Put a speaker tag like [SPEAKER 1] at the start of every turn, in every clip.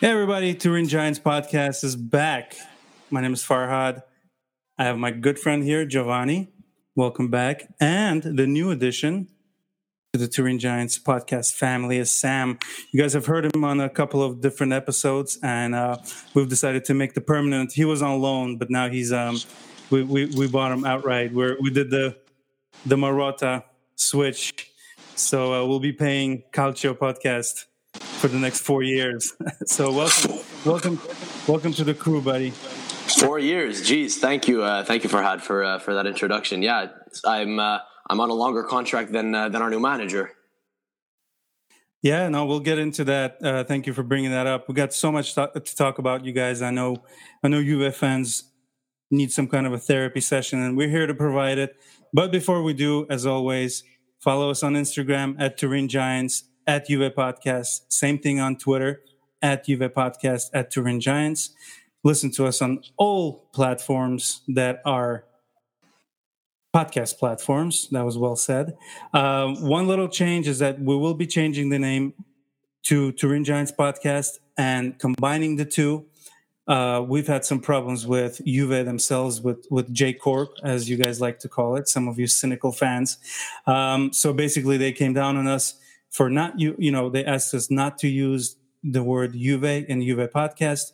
[SPEAKER 1] Hey, everybody. Turin Giants podcast is back. My name is Farhad. I have my good friend here, Giovanni. Welcome back. And the new addition to the Turin Giants podcast family is Sam. You guys have heard him on a couple of different episodes, and uh, we've decided to make the permanent. He was on loan, but now he's um, we, we, we bought him outright. Where we did the the Marotta switch, so uh, we'll be paying Calcio podcast for the next four years. so welcome, welcome, welcome to the crew, buddy.
[SPEAKER 2] Four years, geez. Thank you, uh, thank you, Farhad, for uh, for that introduction. Yeah, I'm uh, I'm on a longer contract than uh, than our new manager.
[SPEAKER 1] Yeah, no, we'll get into that. Uh, thank you for bringing that up. We got so much to, to talk about, you guys. I know, I know, Juve fans need some kind of a therapy session, and we're here to provide it. But before we do, as always, follow us on Instagram at Turin Giants at Juve Podcast. Same thing on Twitter at Juve Podcast at Turin Giants. Listen to us on all platforms that are podcast platforms. That was well said. Uh, one little change is that we will be changing the name to Turin Giants Podcast and combining the two. Uh, we've had some problems with Juve themselves, with with J Corp, as you guys like to call it. Some of you cynical fans. Um, so basically, they came down on us for not you you know they asked us not to use the word Juve in Juve podcast.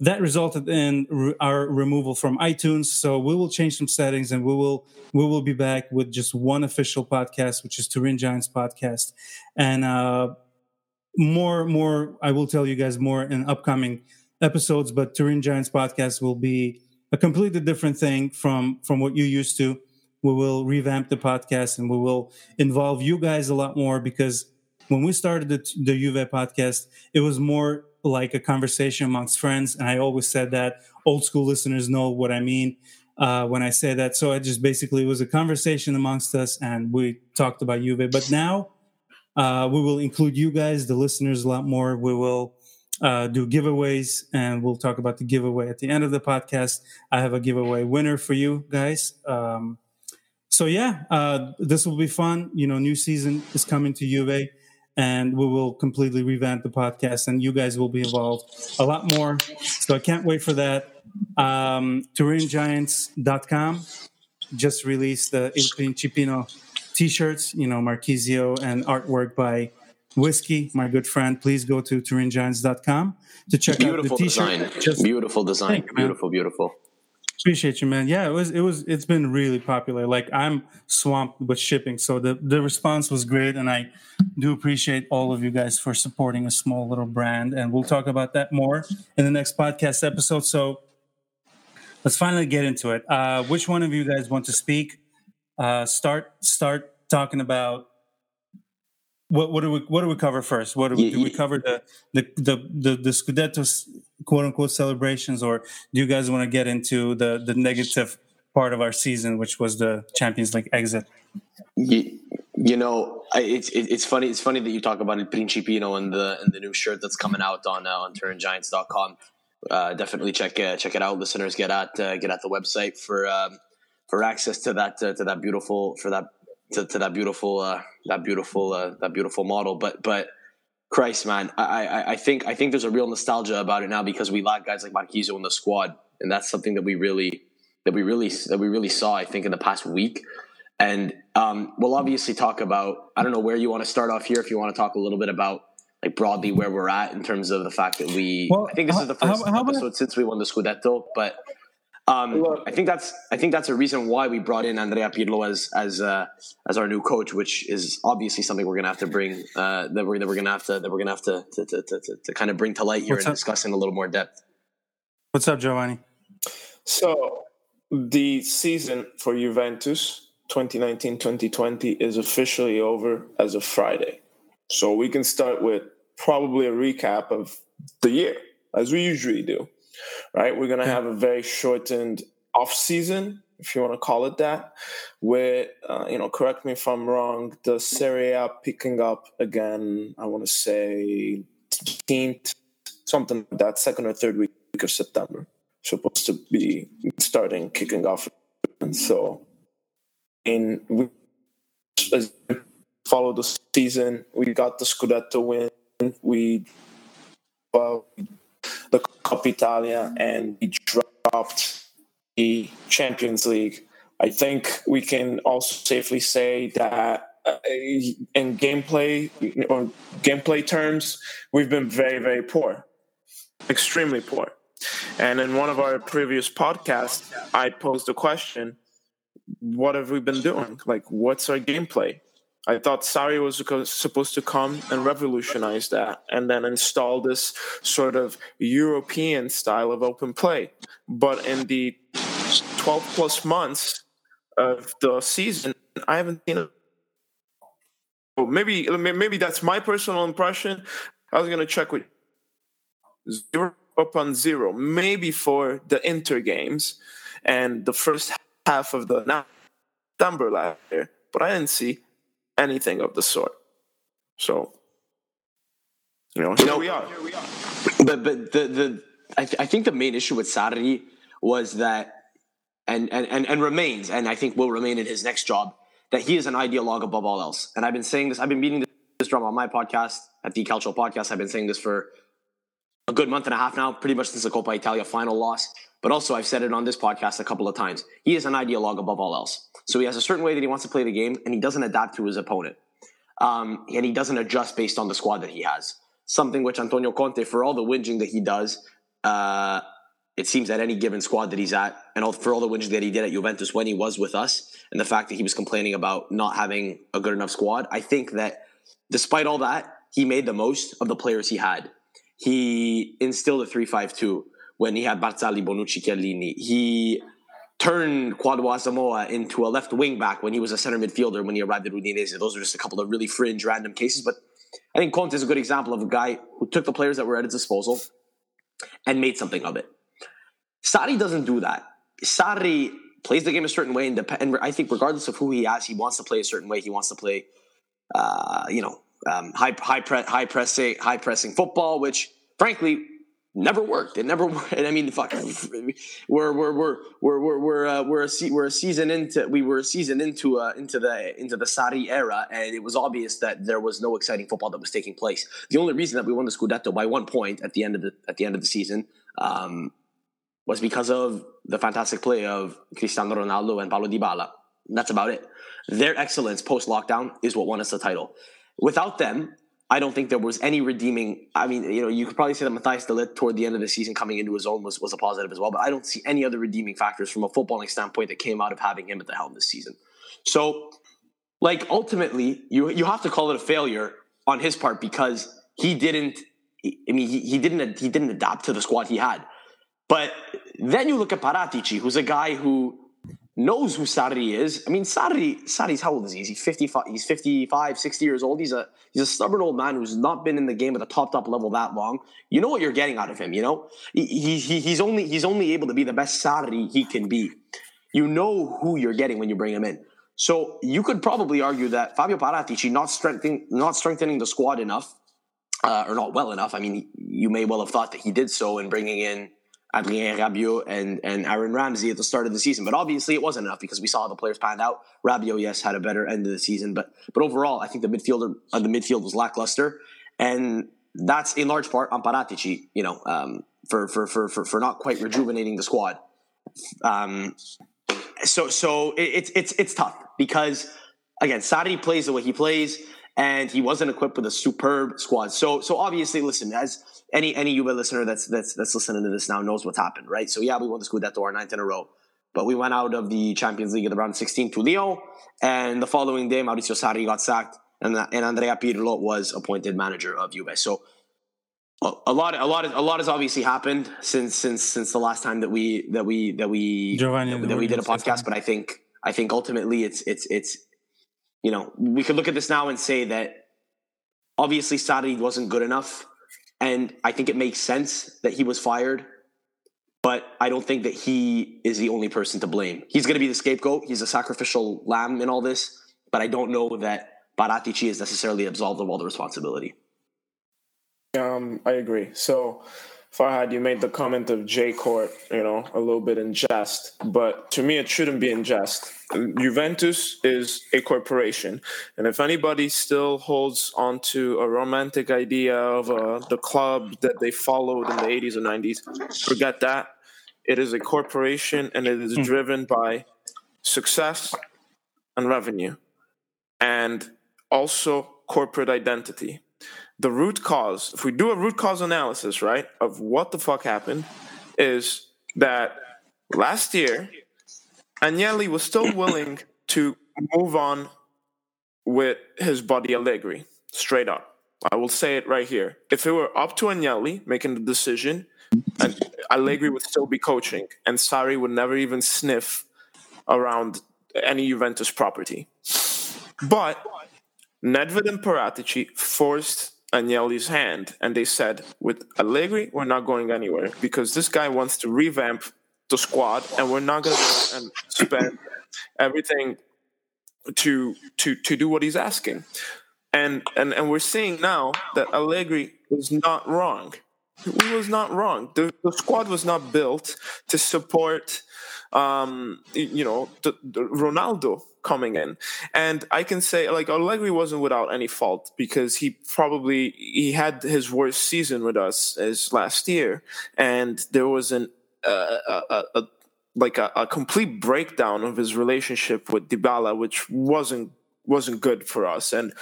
[SPEAKER 1] That resulted in re- our removal from iTunes. So we will change some settings, and we will we will be back with just one official podcast, which is Turin Giants podcast, and uh, more more. I will tell you guys more in upcoming episodes. But Turin Giants podcast will be a completely different thing from from what you used to we will revamp the podcast and we will involve you guys a lot more because when we started the, the podcast, it was more like a conversation amongst friends. And I always said that old school listeners know what I mean uh, when I say that. So I just basically was a conversation amongst us and we talked about Juve. But now uh, we will include you guys, the listeners, a lot more. We will uh, do giveaways and we'll talk about the giveaway at the end of the podcast. I have a giveaway winner for you guys. Um, so yeah, uh, this will be fun. You know, new season is coming to Juve, and we will completely revamp the podcast, and you guys will be involved a lot more. So I can't wait for that. Um, TurinGiants.com just released the Il Principino t-shirts. You know, Marchisio and artwork by Whiskey, my good friend. Please go to TurinGiants.com to check
[SPEAKER 2] beautiful
[SPEAKER 1] out the
[SPEAKER 2] t-shirt. Design. Just, beautiful design. You, beautiful, beautiful.
[SPEAKER 1] Appreciate you, man. Yeah, it was it was it's been really popular. Like I'm swamped with shipping, so the the response was great, and I do appreciate all of you guys for supporting a small little brand. And we'll talk about that more in the next podcast episode. So let's finally get into it. Uh, which one of you guys want to speak? Uh, start start talking about what, what do we what do we cover first? What do we, do we cover the the the the, the Scudetto quote unquote celebrations, or do you guys want to get into the the negative part of our season, which was the Champions League exit?
[SPEAKER 2] You, you know, it's it's funny. It's funny that you talk about El Principino and the and the new shirt that's coming out on uh, on TurinGiants.com. Uh, definitely check uh, check it out, listeners. Get at uh, get at the website for um, for access to that uh, to that beautiful for that to, to that beautiful uh, that beautiful uh, that beautiful model. But but Christ, man, I, I I think I think there's a real nostalgia about it now because we lack guys like Marchisio in the squad, and that's something that we really that we really that we really saw. I think in the past week. And um, we'll obviously talk about. I don't know where you want to start off here. If you want to talk a little bit about like broadly where we're at in terms of the fact that we. Well, I think this how, is the first how, how episode about, since we won the Scudetto, but um, I think that's I think that's a reason why we brought in Andrea Pirlo as as uh, as our new coach, which is obviously something we're gonna have to bring uh, that we're that we're gonna have to that we're gonna have to to, to, to, to kind of bring to light here What's and up? discuss in a little more depth.
[SPEAKER 1] What's up, Giovanni?
[SPEAKER 3] So the season for Juventus 2019-2020 is officially over as of Friday. So we can start with probably a recap of the year as we usually do right? We're going to have a very shortened off season, if you want to call it that, where, uh, you know, correct me if I'm wrong, the Serie A picking up again, I want to say 15th, something like that, second or third week of September, supposed to be starting kicking off. And so, in we follow the season, we got the Scudetto win. We well, the Coppa Italia and we dropped the Champions League. I think we can also safely say that uh, in gameplay or gameplay terms, we've been very, very poor, extremely poor. And in one of our previous podcasts, I posed a question: What have we been doing? Like, what's our gameplay? I thought Sarri was supposed to come and revolutionize that and then install this sort of European style of open play. But in the 12 plus months of the season, I haven't seen it. Well, oh, maybe maybe that's my personal impression. I was going to check with zero upon zero, maybe for the Inter games and the first half of the December last year, but I didn't see anything of the sort. So, you know, here, we, are. here we are.
[SPEAKER 2] But but the the I, th- I think the main issue with Sarri was that and, and and and remains and I think will remain in his next job that he is an ideologue above all else. And I've been saying this. I've been beating this drum on my podcast at the Calcio Podcast. I've been saying this for a good month and a half now, pretty much since the Coppa Italia final loss. But also, I've said it on this podcast a couple of times. He is an ideologue above all else. So he has a certain way that he wants to play the game, and he doesn't adapt to his opponent. Um, and he doesn't adjust based on the squad that he has. Something which Antonio Conte, for all the whinging that he does, uh, it seems at any given squad that he's at, and for all the whinging that he did at Juventus when he was with us, and the fact that he was complaining about not having a good enough squad, I think that despite all that, he made the most of the players he had. He instilled a three-five-two 5 2 when he had Barzagli, Bonucci, Chiellini. He turned Kwadwo Asamoah into a left wing back when he was a center midfielder when he arrived at Udinese. Those are just a couple of really fringe, random cases. But I think Conte is a good example of a guy who took the players that were at his disposal and made something of it. Sarri doesn't do that. Sarri plays the game a certain way, and, dep- and I think regardless of who he has, he wants to play a certain way. He wants to play, uh, you know, um, high high pre- high pressing high pressing football, which frankly never worked. It never worked. I mean, fuck, we're we're we're we're we're we're, uh, we're a se- we're a season into we were a season into uh, into the into the Sarri era, and it was obvious that there was no exciting football that was taking place. The only reason that we won the Scudetto by one point at the end of the at the end of the season um, was because of the fantastic play of Cristiano Ronaldo and Paulo Dybala. That's about it. Their excellence post lockdown is what won us the title. Without them, I don't think there was any redeeming. I mean, you know, you could probably say that Matthias de Ligt toward the end of the season coming into his own was, was a positive as well, but I don't see any other redeeming factors from a footballing standpoint that came out of having him at the helm this season. So, like, ultimately, you you have to call it a failure on his part because he didn't. I mean, he, he didn't he didn't adapt to the squad he had. But then you look at Paratici, who's a guy who knows who Sarri is. I mean, Sarri, Sarri's how old is he? He's 55, he's 55, 60 years old. He's a he's a stubborn old man who's not been in the game at the top top level that long. You know what you're getting out of him, you know? He, he, he's only he's only able to be the best Sarri he can be. You know who you're getting when you bring him in. So you could probably argue that Fabio Paratici not strengthening not strengthening the squad enough, uh, or not well enough. I mean, you may well have thought that he did so in bringing in Adrien Rabiot and, and Aaron Ramsey at the start of the season. But obviously it wasn't enough because we saw how the players panned out. Rabiot, yes, had a better end of the season, but but overall, I think the midfielder uh, the midfield was lackluster, and that's in large part on Paratici, you know, um, for, for for for for not quite rejuvenating the squad. Um, so so it, it's it's it's tough because again, Sarri plays the way he plays, and he wasn't equipped with a superb squad. So so obviously, listen, as any any Juve listener that's that's that's listening to this now knows what's happened, right? So yeah, we won the Scudetto our ninth in a row, but we went out of the Champions League at the round 16 to Lyon, and the following day Maurizio Sarri got sacked, and and Andrea Pirlo was appointed manager of Juve. So a, a lot a lot a lot has obviously happened since since since the last time that we that we that we Giovanni, that, that we did a podcast. But I think I think ultimately it's it's it's you know we could look at this now and say that obviously Sarri wasn't good enough and I think it makes sense that he was fired, but I don't think that he is the only person to blame. He's going to be the scapegoat. He's a sacrificial lamb in all this, but I don't know that Paratici is necessarily absolved of all the responsibility.
[SPEAKER 3] Um, I agree. So Farhad, you made the comment of J Corp, you know, a little bit in jest, but to me, it shouldn't be in jest. Juventus is a corporation, and if anybody still holds onto a romantic idea of uh, the club that they followed in the 80s or 90s, forget that. It is a corporation, and it is hmm. driven by success and revenue, and also corporate identity the root cause, if we do a root cause analysis, right, of what the fuck happened, is that last year, Agnelli was still willing to move on with his buddy Allegri, straight up. I will say it right here. If it were up to Agnelli making the decision, Allegri would still be coaching, and Sarri would never even sniff around any Juventus property. But Nedved and Paratici forced Agnelli's hand, and they said, "With Allegri, we're not going anywhere because this guy wants to revamp the squad, and we're not going to spend everything to to to do what he's asking." And and and we're seeing now that Allegri was not wrong. He was not wrong. The, the squad was not built to support, um, you know, the, the Ronaldo coming in. And I can say like Allegri wasn't without any fault because he probably he had his worst season with us as last year, and there was an uh, a, a, like a, a, complete breakdown of his relationship with Dybala, which wasn't wasn't good for us. And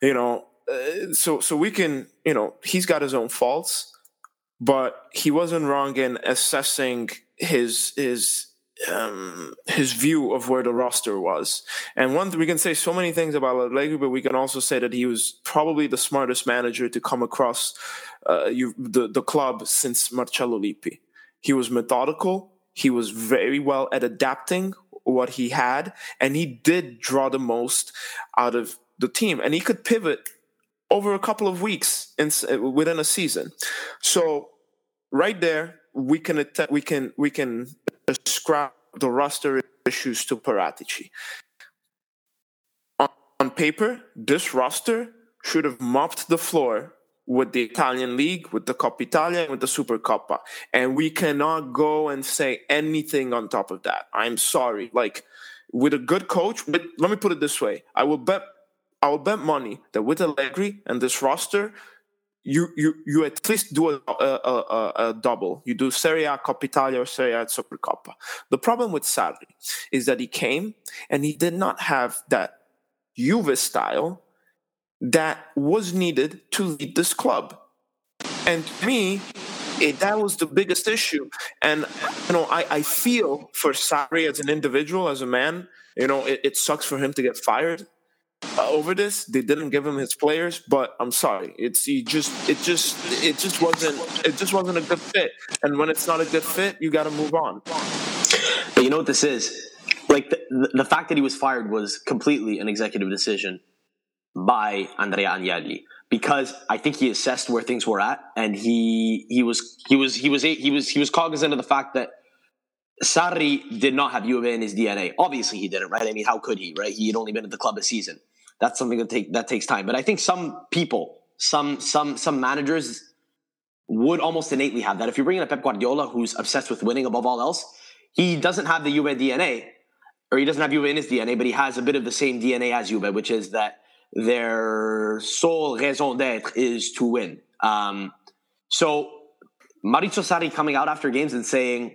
[SPEAKER 3] you know, uh, so so we can you know he's got his own faults, but he wasn't wrong in assessing his his um, his view of where the roster was. And one we can say so many things about Allegri, but we can also say that he was probably the smartest manager to come across uh, you, the the club since Marcello Lippi. He was methodical. He was very well at adapting what he had, and he did draw the most out of the team. And he could pivot over a couple of weeks in, within a season. So right there, we can we can we can ascribe the roster issues to Paratici. On, on paper, this roster should have mopped the floor with the Italian league, with the Coppa Italia, with the Super Coppa. And we cannot go and say anything on top of that. I'm sorry. Like with a good coach, but let me put it this way. I will bet I will bet money that with Allegri and this roster, you you you at least do a, a, a, a double. You do Serie A Coppa Italia or Serie A Supercoppa. The problem with Sarri is that he came and he did not have that Juve style that was needed to lead this club. And to me, it, that was the biggest issue. And you know, I, I feel for Sarri as an individual, as a man. You know, it, it sucks for him to get fired Uh, over this. They didn't give him his players, but I'm sorry. It's he just it just it just wasn't it just wasn't a good fit. And when it's not a good fit, you got to move on.
[SPEAKER 2] But you know what this is? Like the, the fact that he was fired was completely an executive decision by Andrea Agnelli because I think he assessed where things were at and he he was he was he was he was he was cognizant of the fact that Sarri did not have Juve in his DNA. Obviously, he didn't, right? I mean, how could he, right? He had only been at the club a season. That's something that take that takes time. But I think some people, some some some managers would almost innately have that. If you're bringing a Pep Guardiola, who's obsessed with winning above all else, he doesn't have the Juve DNA, or he doesn't have Juve in his DNA, but he has a bit of the same DNA as Juve, which is that their sole raison d'être is to win. Um, so Maurizio Sarri coming out after games and saying,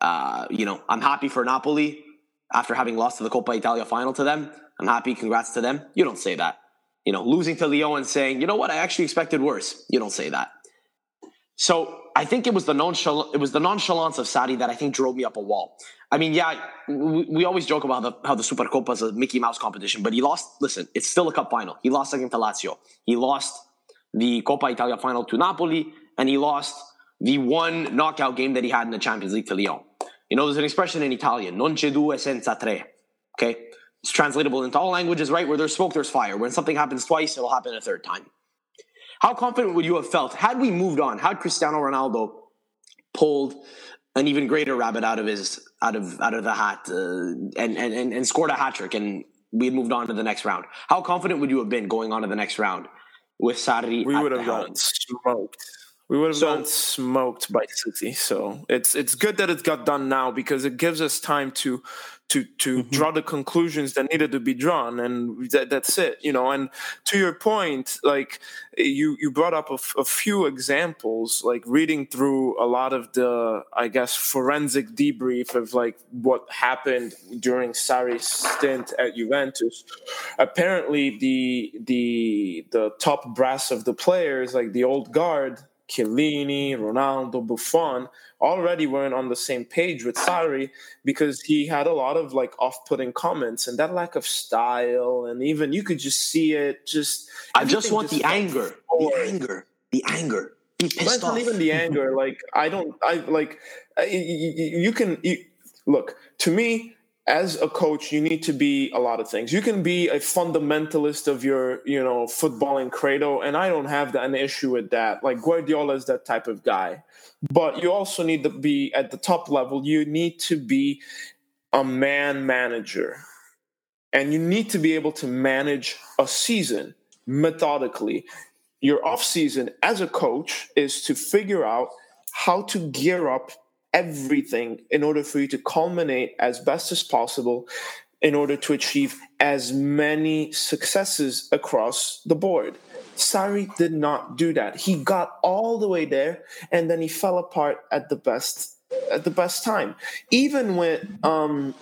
[SPEAKER 2] uh, you know, I'm happy for Napoli after having lost to the Coppa Italia final to them. I'm happy. Congrats to them. You don't say that. You know, losing to Lyon and saying, you know what, I actually expected worse. You don't say that. So I think it was the nonchal- it was the nonchalance of Sarri that I think drove me up a wall. I mean, yeah, we, we always joke about the, how the Supercoppa is a Mickey Mouse competition, but he lost. Listen, it's still a cup final. He lost against Lazio. He lost the Coppa Italia final to Napoli, and he lost the one knockout game that he had in the Champions League to Lyon. You know, there's an expression in Italian, non c'è due senza tre. Okay? It's translatable into all languages, right? Where there's smoke, there's fire. When something happens twice, it'll happen a third time. How confident would you have felt had we moved on? Had Cristiano Ronaldo pulled an even greater rabbit out of his out of out of the hat uh, and, and and scored a hat trick, and we had moved on to the next round? How confident would you have been going on to the next round with Sarri?
[SPEAKER 3] We would have gotten smoked. We would have so, gotten smoked by City. So it's it's good that it got done now because it gives us time to to to mm-hmm. draw the conclusions that needed to be drawn and that, that's it you know and to your point like you you brought up a, f- a few examples like reading through a lot of the i guess forensic debrief of like what happened during Sarri's stint at Juventus apparently the the the top brass of the players like the old guard Chiellini, Ronaldo, Buffon already weren't on the same page with Sarri because he had a lot of like off-putting comments and that lack of style and even you could just see it just
[SPEAKER 2] I just want just the anger. Forward. The anger. The anger. Be pissed
[SPEAKER 3] not even the anger like I don't I like you, you can you, look to me as a coach, you need to be a lot of things. You can be a fundamentalist of your, you know, footballing credo, and I don't have an issue with that. Like Guardiola is that type of guy, but you also need to be at the top level. You need to be a man manager, and you need to be able to manage a season methodically. Your off season as a coach is to figure out how to gear up everything in order for you to culminate as best as possible in order to achieve as many successes across the board. Sarri did not do that. He got all the way there and then he fell apart at the best at the best time. Even with um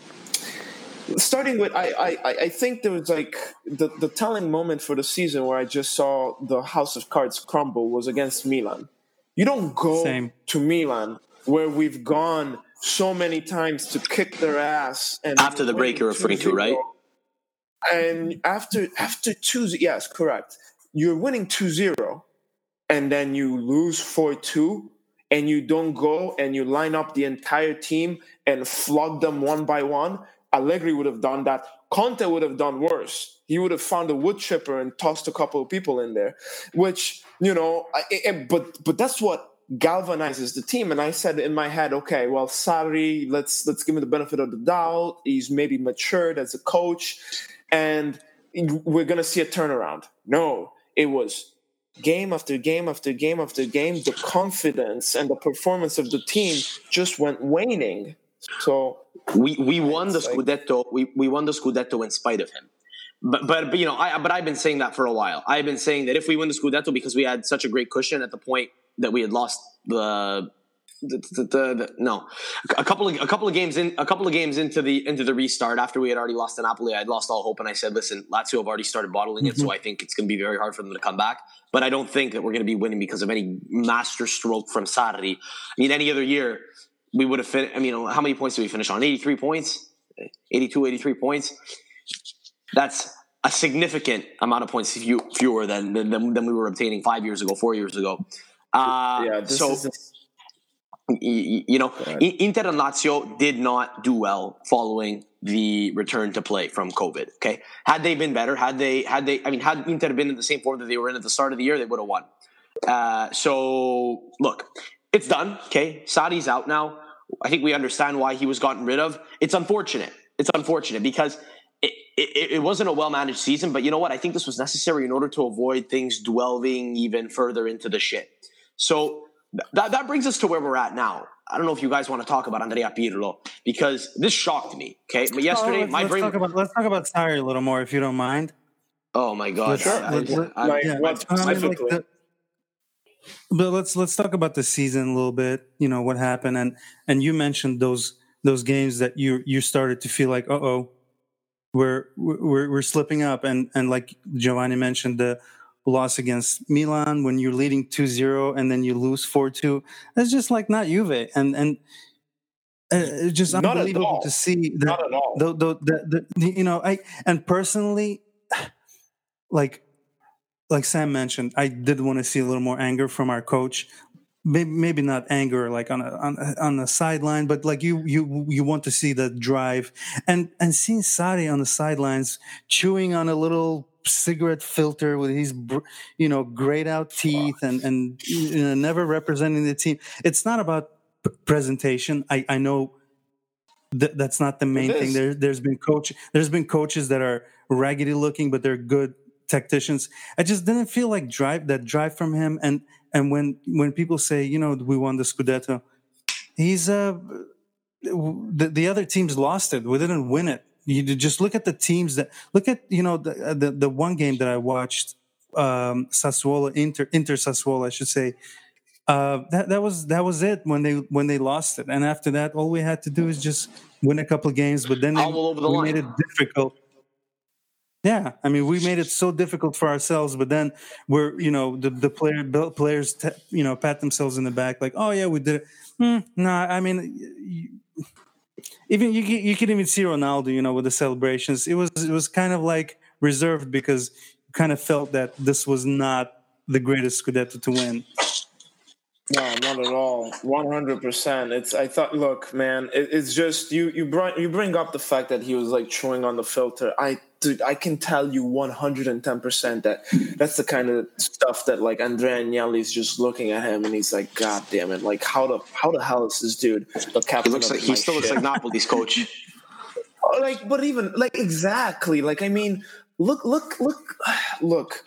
[SPEAKER 3] starting with I, I I think there was like the, the telling moment for the season where I just saw the house of cards crumble was against Milan. You don't go Same. to Milan where we've gone so many times to kick their ass and
[SPEAKER 2] after the break you're referring to right?
[SPEAKER 3] And after after two yes correct. You're winning 2-0 and then you lose 4-2 and you don't go and you line up the entire team and flog them one by one. Allegri would have done that. Conte would have done worse. He would have found a wood chipper and tossed a couple of people in there which you know I, but but that's what galvanizes the team. And I said in my head, okay, well, Sarri, let's let's give him the benefit of the doubt. He's maybe matured as a coach, and we're gonna see a turnaround. No, it was game after game after game after game. The confidence and the performance of the team just went waning. So
[SPEAKER 2] we we won the scudetto. We we won the scudetto in spite of him. But, but, but you know, I but I've been saying that for a while. I've been saying that if we win the Scudetto because we had such a great cushion at the point that we had lost the the, the, the, no, a couple of a couple of games in a couple of games into the into the restart after we had already lost to Napoli, I'd lost all hope, and I said, "Listen, Lazio have already started bottling it, mm-hmm. so I think it's going to be very hard for them to come back." But I don't think that we're going to be winning because of any master stroke from Sarri. I mean, any other year we would have finished. I mean, how many points did we finish on? Eighty three points, 82, 83 points. That's a significant amount of points fewer than than, than we were obtaining five years ago, four years ago. Uh, yeah, so you know, Inter and Lazio did not do well following the return to play from COVID. Okay, had they been better, had they had they, I mean, had Inter been in the same form that they were in at the start of the year, they would have won. Uh, so look, it's done. Okay, Sarri's out now. I think we understand why he was gotten rid of. It's unfortunate. It's unfortunate because it, it, it, wasn't a well managed season, but you know what? I think this was necessary in order to avoid things dwelling even further into the shit. So that, that brings us to where we're at now. I don't know if you guys want to talk about Andrea Pirlo because this shocked me. Okay, but yesterday
[SPEAKER 1] oh, let's,
[SPEAKER 2] my
[SPEAKER 1] let's
[SPEAKER 2] brain.
[SPEAKER 1] Talk about, let's talk about Sarri a little more, if you don't mind.
[SPEAKER 2] Oh my god!
[SPEAKER 1] But let's let's talk about the season a little bit. You know what happened, and and you mentioned those those games that you you started to feel like, uh oh, we're we're we're slipping up, and and like Giovanni mentioned the loss against Milan when you're leading 2-0 and then you lose 4-2. That's just like not Juve. And and uh, it's just not unbelievable to see that. Not at all. The, the, the, the, you know, I and personally, like like Sam mentioned, I did want to see a little more anger from our coach. Maybe, maybe not anger like on a, on a, on the sideline, but like you you you want to see the drive and and seeing Sarri on the sidelines chewing on a little cigarette filter with his you know grayed out teeth and and you know, never representing the team. It's not about presentation. I i know that that's not the main thing. there there's been coach there's been coaches that are raggedy looking but they're good tacticians. I just didn't feel like drive that drive from him. And and when when people say, you know, we won the Scudetto, he's uh the, the other teams lost it. We didn't win it. You just look at the teams that look at you know the the, the one game that I watched, um, Sassuolo Inter Inter Sassuolo, I should say. Uh, that that was that was it when they when they lost it, and after that, all we had to do is just win a couple of games. But then they,
[SPEAKER 2] All over the
[SPEAKER 1] we
[SPEAKER 2] line.
[SPEAKER 1] made it difficult. Yeah, I mean, we made it so difficult for ourselves, but then we're, you know, the the player players, t- you know, pat themselves in the back like, oh yeah, we did it. Hmm, nah, I mean, you, even you you could even see Ronaldo, you know, with the celebrations. It was it was kind of like reserved because you kind of felt that this was not the greatest Scudetto to win.
[SPEAKER 3] No, not at all. One hundred percent. It's. I thought. Look, man. It, it's just you. You bring you bring up the fact that he was like chewing on the filter. I dude, I can tell you one hundred and ten percent that that's the kind of stuff that like Andrea Agnelli is just looking at him and he's like, God damn it! Like how the how the hell is this dude the
[SPEAKER 2] He
[SPEAKER 3] captain?
[SPEAKER 2] looks like he still looks
[SPEAKER 3] ship?
[SPEAKER 2] like Napoli's coach.
[SPEAKER 3] Oh, like but even like exactly like i mean look look look look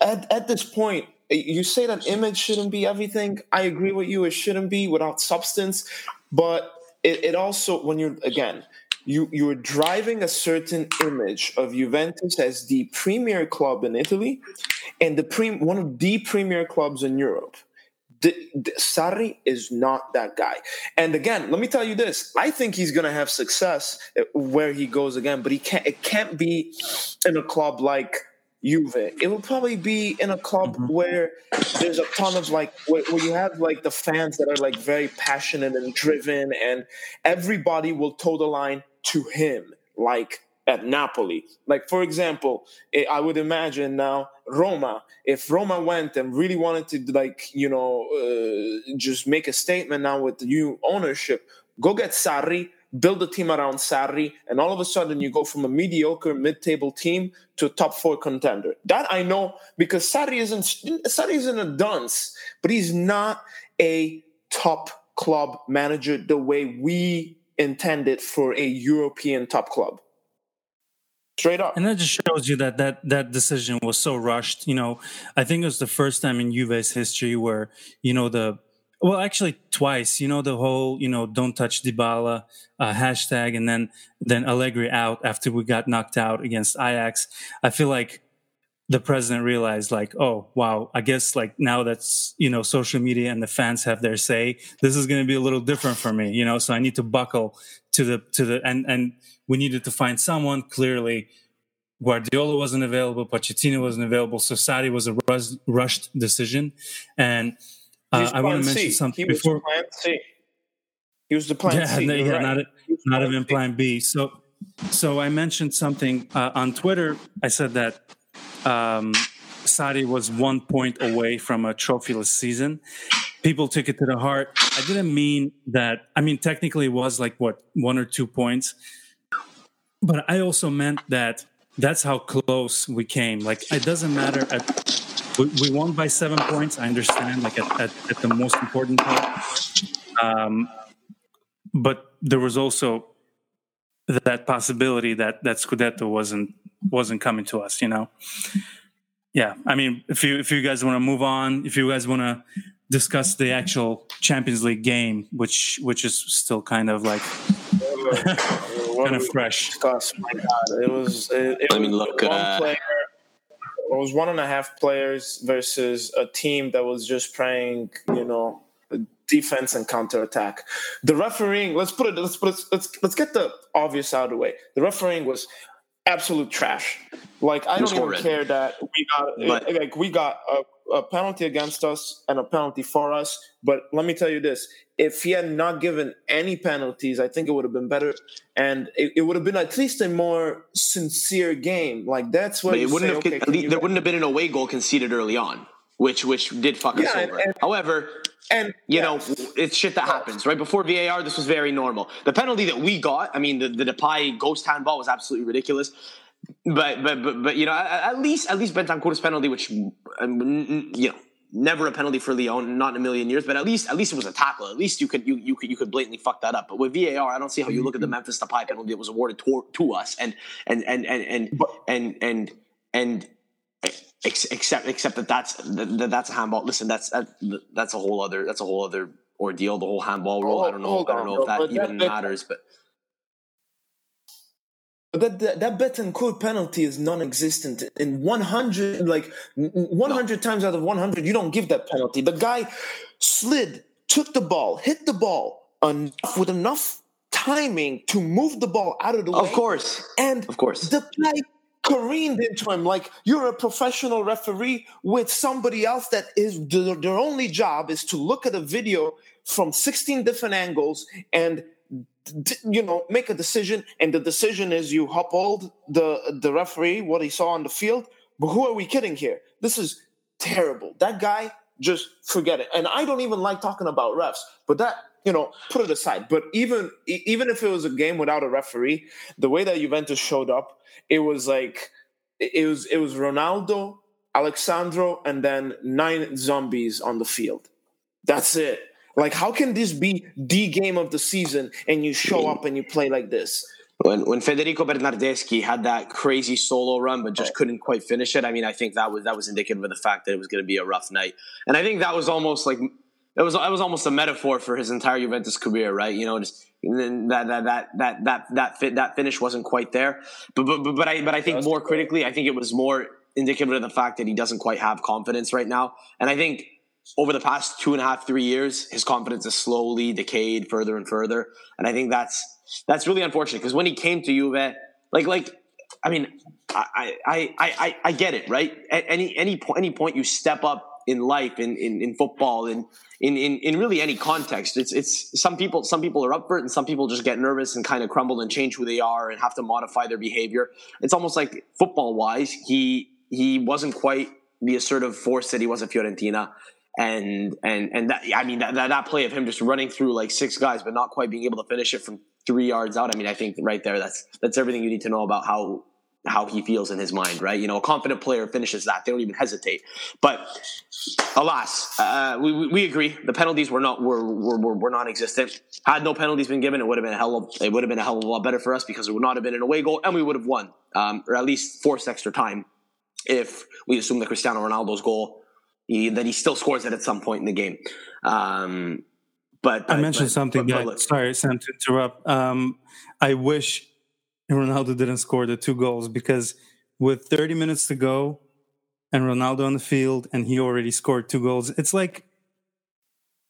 [SPEAKER 3] at, at this point you say that image shouldn't be everything i agree with you it shouldn't be without substance but it, it also when you're again you you're driving a certain image of Juventus as the premier club in Italy and the pre, one of the premier clubs in Europe. The, the, Sarri is not that guy. And again, let me tell you this: I think he's going to have success uh, where he goes again, but he can't. It can't be in a club like Juve. It will probably be in a club mm-hmm. where there's a ton of like where, where you have like the fans that are like very passionate and driven, and everybody will toe the line to him, like at Napoli. Like for example, eh, I would imagine now Roma. If Roma went and really wanted to like you know uh, just make a statement now with the new ownership, go get Sarri. Build a team around Sarri, and all of a sudden you go from a mediocre mid-table team to a top four contender. That I know because Sarri isn't Sarri isn't a dunce, but he's not a top club manager the way we intended for a European top club. Straight up.
[SPEAKER 1] And that just shows you that that that decision was so rushed. You know, I think it was the first time in Juve's history where you know the well, actually twice. You know, the whole you know don't touch Dybala uh, hashtag, and then then Allegri out after we got knocked out against Ajax. I feel like the president realized like oh wow i guess like now that's you know social media and the fans have their say this is going to be a little different for me you know so i need to buckle to the to the and and we needed to find someone clearly guardiola wasn't available pochettino wasn't available so Sarri was a rus- rushed decision and uh, i want to mention
[SPEAKER 3] C.
[SPEAKER 1] something
[SPEAKER 3] He was
[SPEAKER 1] before
[SPEAKER 3] plan C. He was the plan
[SPEAKER 1] yeah,
[SPEAKER 3] C.
[SPEAKER 1] no, yeah
[SPEAKER 3] right.
[SPEAKER 1] not, not even plan B. So, so I mentioned something uh, on Twitter. I said that um, Sarri was one point away from a trophyless season. People took it to the heart. I didn't mean that. I mean, technically, it was like what one or two points, but I also meant that that's how close we came. Like, it doesn't matter. At, we, we won by seven points. I understand. Like at, at, at the most important part. Um, but there was also that possibility that that Scudetto wasn't wasn't coming to us. You know. Yeah, I mean, if you if you guys want to move on, if you guys want to discuss the actual Champions League game, which which is still kind of like kind of fresh.
[SPEAKER 3] discussed, my God, it was. It, it
[SPEAKER 2] I mean,
[SPEAKER 3] was
[SPEAKER 2] look,
[SPEAKER 3] one
[SPEAKER 2] uh,
[SPEAKER 3] player. It was one and a half players versus a team that was just playing, you know, defense and counter attack. The refereeing. Let's put it. Let's put it. Let's let's get the obvious out of the way. The refereeing was absolute trash. Like I don't even
[SPEAKER 2] horrid.
[SPEAKER 3] care that we got
[SPEAKER 2] But- eh,
[SPEAKER 3] like we got a, a penalty against us and a penalty for us. But let me tell you this: if he had not given any penalties, I think it would have been better, and it, it would have been at least a more sincere game. Like that's what
[SPEAKER 2] it wouldn't
[SPEAKER 3] say,
[SPEAKER 2] have.
[SPEAKER 3] okay,
[SPEAKER 2] at
[SPEAKER 3] can
[SPEAKER 2] least-
[SPEAKER 3] you-
[SPEAKER 2] there wouldn't have been an away goal conceded early on, which which did fuck us over.
[SPEAKER 3] And,
[SPEAKER 2] However,
[SPEAKER 3] and
[SPEAKER 2] you know it's shit that happens. Right before VAR, this was very normal. The penalty that we got, I mean, the the Depay ghost handball was absolutely ridiculous. But but but but you know, at least at least Bentancourt's penalty, which um, you know. Never a penalty for Lyon, not in a million years, but at least at least it was a tackle. At least you could you you could you could blatantly fuck that up. But with VAR, I don't see how you look at the mm-hmm. Memphis Depay penalty that was awarded to, to us and and and and and and, and, and, and except except that that's that, that's a handball. Listen, that's that, that's a whole other that's a whole other ordeal. The whole handball rule. I don't know. I don't know if that even matters, but.
[SPEAKER 3] That, that that Betancourt penalty is non-existent. In 100, like 100 no. times out of 100, you don't give that penalty. The guy slid, took the ball, hit the ball enough with enough timing to move the ball out of the
[SPEAKER 2] way.
[SPEAKER 3] Of
[SPEAKER 2] course,
[SPEAKER 3] and
[SPEAKER 2] of course,
[SPEAKER 3] the play careened into him like you're a professional referee with somebody else that is their only job is to look at a video from 16 different angles and you know make a decision and the decision is you uphold the the referee what he saw on the field. But who are we kidding here? This is terrible. That guy just forget it. And i don't even like talking about refs but that you know put it aside. But even even if it was a game without a referee the way that juventus showed up it was like it was it was ronaldo Alex Sandro and then nine zombies on the field. That's it. Like, how can this be the game of the season and you show up and you play like this?
[SPEAKER 2] When when Federico Bernardeschi had that crazy solo run but just couldn't quite finish it, I mean, I think that was that was indicative of the fact that it was going to be a rough night, and I think that was almost like it was it was almost a metaphor for his entire Juventus career, right? You know, just that that that that that that fit that finish wasn't quite there, but but but I but I think more critically, I think it was more indicative of the fact that he doesn't quite have confidence right now, and I think over the past two and a half, three years, his confidence has slowly decayed further and further. And I think that's that's really unfortunate because when he came to Juve, like like I mean, I I I I get it, right? At any any point any point you step up in life, in in, in football, in, in in in really any context, it's it's some people some people are up for it, and some people just get nervous and kind of crumble and change who they are and have to modify their behavior. It's almost like football wise, he he wasn't quite the assertive force that he was at Fiorentina and and and that I mean that, that, that play of him just running through like six guys but not quite being able to finish it from three yards out. I mean, I think right there that's that's everything you need to know about how how he feels in his mind, right? You know, a confident player finishes that; they don't even hesitate. But alas, uh, we, we agree the penalties were not were, were were, were non-existent. Had no penalties been given, it would have been a hell of it would have been a hell of a lot better for us because it would not have been an away goal, and we would have won, um, or at least forced extra time if we assume that Cristiano Ronaldo's goal he, that he still scores it at some point in the game. Um, but, but,
[SPEAKER 1] I mentioned
[SPEAKER 2] but,
[SPEAKER 1] something. But, yeah, sorry, Sam, to interrupt. Um, I wish Ronaldo didn't score the two goals because with 30 minutes to go and Ronaldo on the field and he already scored two goals, it's like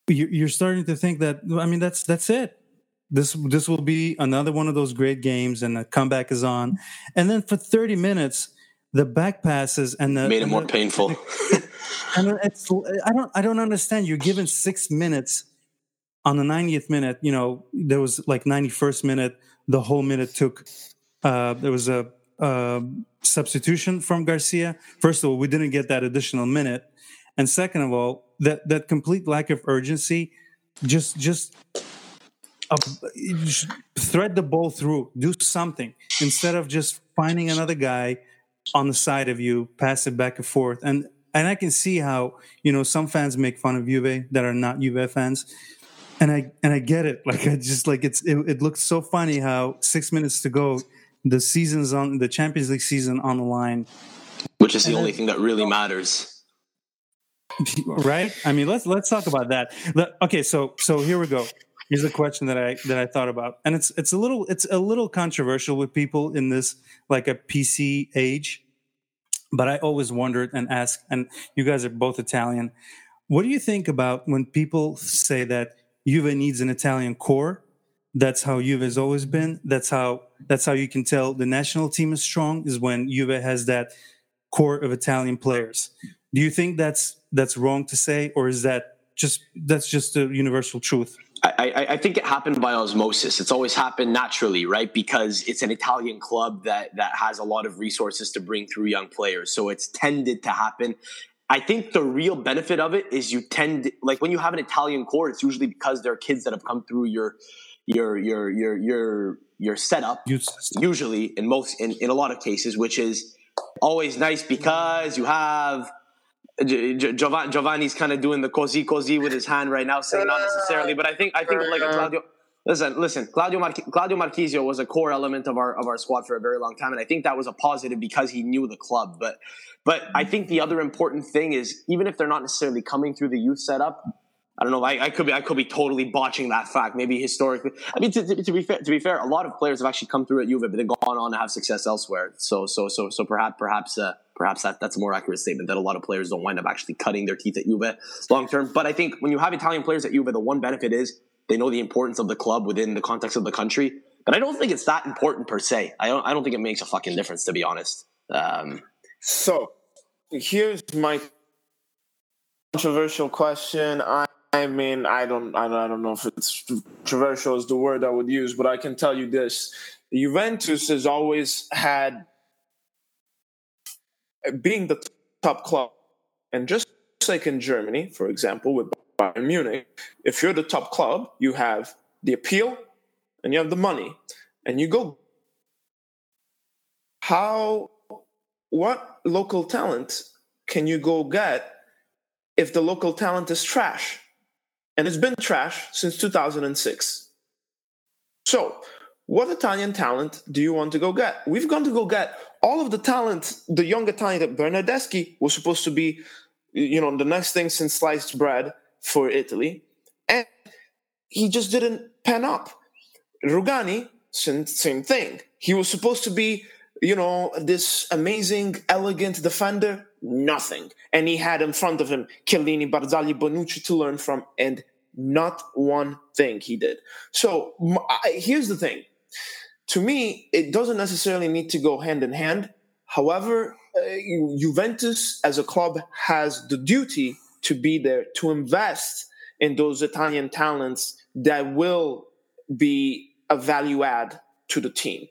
[SPEAKER 1] you're starting to think that. I mean, that's that's it. This this will be another one of those great games, and the comeback is on. And then for 30 minutes, the back passes and the
[SPEAKER 2] made it more
[SPEAKER 1] the,
[SPEAKER 2] painful.
[SPEAKER 1] and it's I don't I don't understand. You're given six minutes on the 90th minute. You know there was like 91st minute. The whole minute took. Uh, there was a uh, substitution from Garcia. First of all, we didn't get that additional minute, and second of all, that that complete lack of urgency. Just just uh, thread the ball through. Do something instead of just finding another guy on the side of you, pass it back and forth. And and I can see how you know some fans make fun of Juve that are not Juve fans, and I and I get it. Like I just like it's it, it looks so funny how six minutes to go, the season's on the Champions League season on the line,
[SPEAKER 2] which is the and only thing that really matters.
[SPEAKER 1] Right? I mean, let's let's talk about that. Okay, so so here we go. Here's a question that I that I thought about, and it's it's a little it's a little controversial with people in this like a PC age but I always wondered and asked, and you guys are both Italian. What do you think about when people say that Juve needs an Italian core? That's how Juve has always been. That's how that's how you can tell the national team is strong is when Juve has that core of Italian players. Do you think that's that's wrong to say, or is that just that's just a universal truth?
[SPEAKER 2] I, I, think it happened by osmosis. It's always happened naturally, right? Because it's an Italian club that that has a lot of resources to bring through young players. So it's tended to happen. I think the real benefit of it is you tend like when you have an Italian core, it's usually because there are kids that have come through your your your your your your setup. Usually, in most in, in a lot of cases, which is always nice because you have Giovanni's kind of doing the così così with his hand right now, saying not necessarily, but I think I think like Claudio. Listen, listen. Claudio Mar- Claudio Marchisio was a core element of our of our squad for a very long time, and I think that was a positive because he knew the club. But but I think the other important thing is even if they're not necessarily coming through the youth setup, I don't know. I, I, could be I could be totally botching that fact. Maybe historically, I mean, to, to, to, be fair, to be fair, a lot of players have actually come through at Juve, but they've gone on to have success elsewhere. So so so so perhaps perhaps uh, perhaps that, that's a more accurate statement that a lot of players don't wind up actually cutting their teeth at Juve long term. But I think when you have Italian players at Juve, the one benefit is they know the importance of the club within the context of the country. But I don't think it's that important per se. I don't. I don't think it makes a fucking difference, to be honest. Um,
[SPEAKER 3] so here's my controversial question. I, I mean, I don't, I don't, I don't know if it's controversial is the word I would use, but I can tell you this: Juventus has always had being the top club, and just like in Germany, for example, with Bayern Munich, if you're the top club, you have the appeal and you have the money, and you go. How, what local talent can you go get if the local talent is trash? And it's been trash since 2006. So, what Italian talent do you want to go get? We've gone to go get all of the talent, the young Italian that Bernardeschi was supposed to be, you know, the next thing since sliced bread for Italy, and he just didn't pan up. Rugani, same thing. He was supposed to be, you know, this amazing, elegant defender. Nothing, and he had in front of him Chiellini, Barzagli, Bonucci to learn from, and not one thing he did. So I, here's the thing. To me, it doesn't necessarily need to go hand in hand. However, uh, Juventus as a club has the duty to be there to invest in those Italian talents that will be a value add to the team.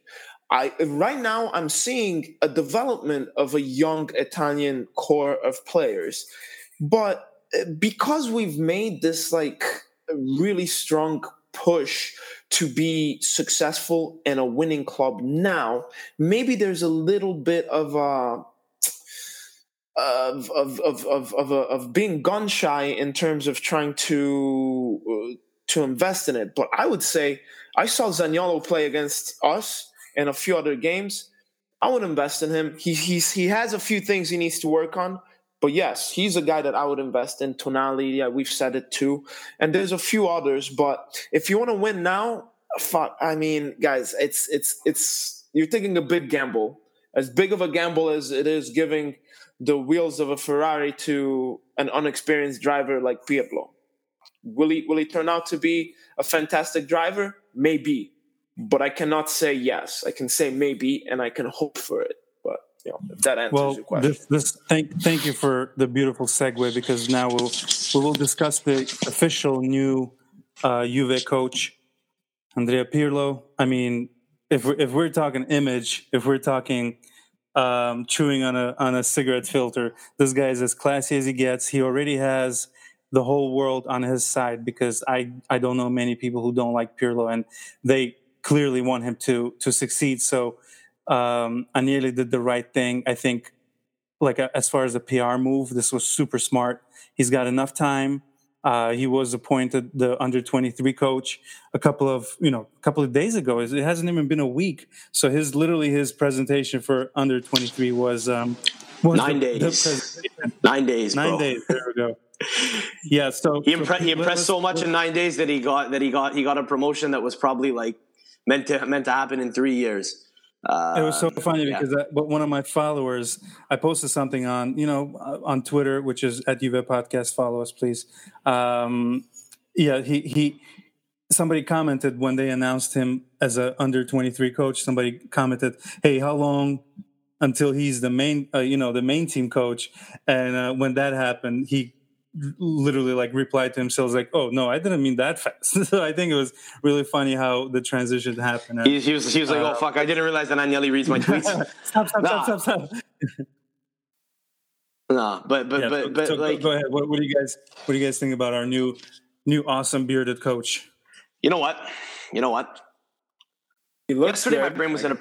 [SPEAKER 3] I right now I'm seeing a development of a young Italian core of players, but uh, because we've made this like really strong push to be successful in a winning club now, maybe there's a little bit of a of of of of of, uh, of being gun shy in terms of trying to uh, to invest in it. But I would say I saw Zaniolo play against us in a few other games. I would invest in him. He he's he has a few things he needs to work on. But yes, he's a guy that I would invest in. Tonali, yeah, we've said it too. And there's a few others. But if you want to win now, fuck, I mean, guys, it's it's it's you're taking a big gamble. As big of a gamble as it is giving the wheels of a Ferrari to an unexperienced driver like Pirlo. Will he will he turn out to be a fantastic driver? Maybe, but I cannot say yes. I can say maybe, and I can hope for it. But you know, if that answers
[SPEAKER 1] well,
[SPEAKER 3] your question.
[SPEAKER 1] This, this, thank thank you for the beautiful segue because now we'll we will discuss the official new uh, Juve coach, Andrea Pirlo. I mean, if we're, if we're talking image, if we're talking um, chewing on a on a cigarette filter. This guy is as classy as he gets. He already has the whole world on his side because I I don't know many people who don't like Pirlo, and they clearly want him to to succeed. So um, Agnelli did the right thing. I think, like as far as the PR move, this was super smart. He's got enough time uh, he was appointed the under 23 coach a couple of you know a couple of days ago. It hasn't even been a week. So his literally his presentation for under 23 was um
[SPEAKER 2] was nine the, days. The nine days.
[SPEAKER 1] Nine bro. days. There we go. Yeah. So
[SPEAKER 2] he, impre- he impressed so much in nine days that he got that he got he got a promotion that was probably like meant to meant to happen in three years.
[SPEAKER 1] Uh, it was so funny yeah. because I, one of my followers, I posted something on, you know, uh, on Twitter, which is at Juve Podcast. Follow us, please. Um, yeah, he he. Somebody commented when they announced him as a under twenty three coach. Somebody commented, "Hey, how long until he's the main, uh, you know, the main team coach?" And uh, when that happened, he literally like replied to himself like oh no i didn't mean that fast. So i think it was really funny how the transition happened.
[SPEAKER 2] He, he was, he was like oh uh, fuck i didn't realize that Agnelli reads my tweets.
[SPEAKER 1] Stop stop, nah. stop stop stop.
[SPEAKER 2] No but but yeah, but, but so like
[SPEAKER 1] go ahead. What, what do you guys what do you guys think about our new new awesome bearded coach?
[SPEAKER 2] You know what? You know what?
[SPEAKER 3] He looks
[SPEAKER 2] yesterday my brain was in a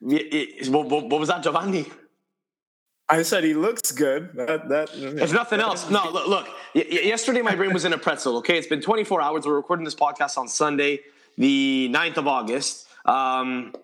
[SPEAKER 2] what, what was that giovanni
[SPEAKER 3] I said he looks good. That, that
[SPEAKER 2] if nothing else, no. Look, look yesterday my brain was in a pretzel. Okay, it's been 24 hours. We're recording this podcast on Sunday, the 9th of August. Um,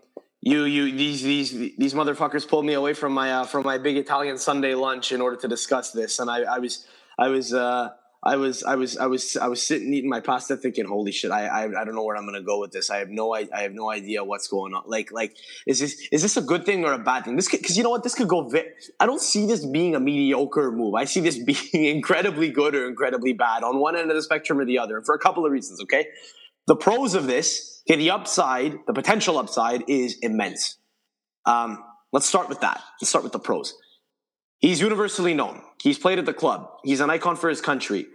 [SPEAKER 2] you, you, these, these, these motherfuckers pulled me away from my uh, from my big Italian Sunday lunch in order to discuss this, and I, I was, I was. Uh, I was I was I was I was sitting eating my pasta thinking, holy shit, I I, I don't know where I'm gonna go with this. I have no I, I have no idea what's going on. Like like is this is this a good thing or a bad thing? This because you know what this could go. Vi- I don't see this being a mediocre move. I see this being incredibly good or incredibly bad on one end of the spectrum or the other for a couple of reasons. Okay, the pros of this, okay, the upside, the potential upside is immense. Um, let's start with that. Let's start with the pros. He's universally known. He's played at the club. He's an icon for his country.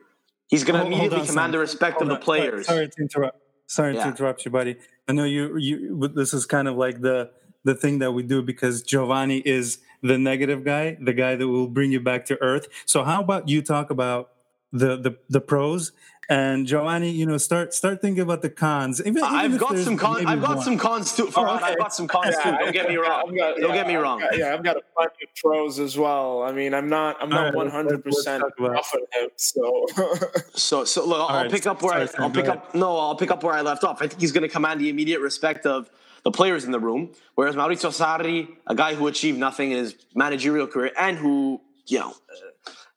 [SPEAKER 2] He's going to immediately on, command the respect hold of the players.
[SPEAKER 1] Sorry, sorry to interrupt. Sorry yeah. to interrupt you, buddy. I know you. You. This is kind of like the the thing that we do because Giovanni is the negative guy, the guy that will bring you back to earth. So how about you talk about the the, the pros and Giovanni, you know, start start thinking about the cons.
[SPEAKER 2] Even, even I've got some cons. I've got one. some cons too. Oh, okay. I've got some cons yeah, too. Don't get me wrong. Got, Don't get me wrong.
[SPEAKER 3] Got, yeah, I've got a bunch of pros as well. I mean, I'm not. I'm not 100 percent off of him. So.
[SPEAKER 2] so so look, I'll, right, pick up where sorry, I, will pick up. No, I'll pick up where I left off. I think he's going to command the immediate respect of the players in the room. Whereas Maurizio Sarri, a guy who achieved nothing in his managerial career and who you know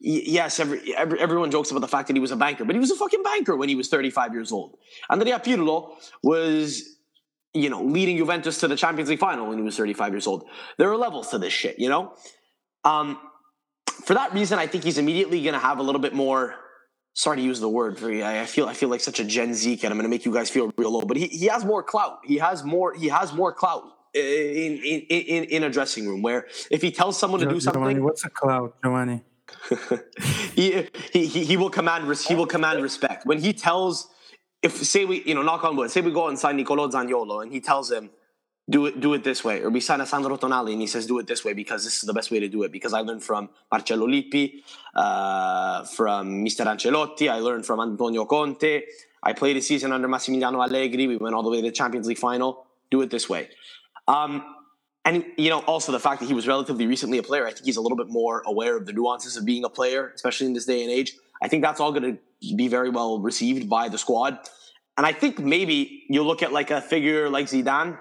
[SPEAKER 2] yes, every, every, everyone jokes about the fact that he was a banker, but he was a fucking banker when he was 35 years old. Andrea Pirlo was, you know, leading Juventus to the Champions League final when he was 35 years old. There are levels to this shit, you know? Um, for that reason, I think he's immediately going to have a little bit more. Sorry to use the word. I feel I feel like such a Gen Z kid. I'm going to make you guys feel real low, but he, he has more clout. He has more. He has more clout in in in, in a dressing room where if he tells someone to do something,
[SPEAKER 1] Giovanni, what's a clout, Giovanni?
[SPEAKER 2] he, he, he will command he will command respect. When he tells if say we you know knock on wood say we go and sign Nicolo Zaniolo and he tells him do it do it this way or we sign a Sandro Tonali and he says do it this way because this is the best way to do it. Because I learned from Marcello Lippi uh, from Mr. Ancelotti I learned from Antonio Conte. I played a season under Massimiliano Allegri. We went all the way to the Champions League final. Do it this way. Um, and you know also the fact that he was relatively recently a player i think he's a little bit more aware of the nuances of being a player especially in this day and age. I think that's all going to be very well received by the squad. And i think maybe you look at like a figure like zidane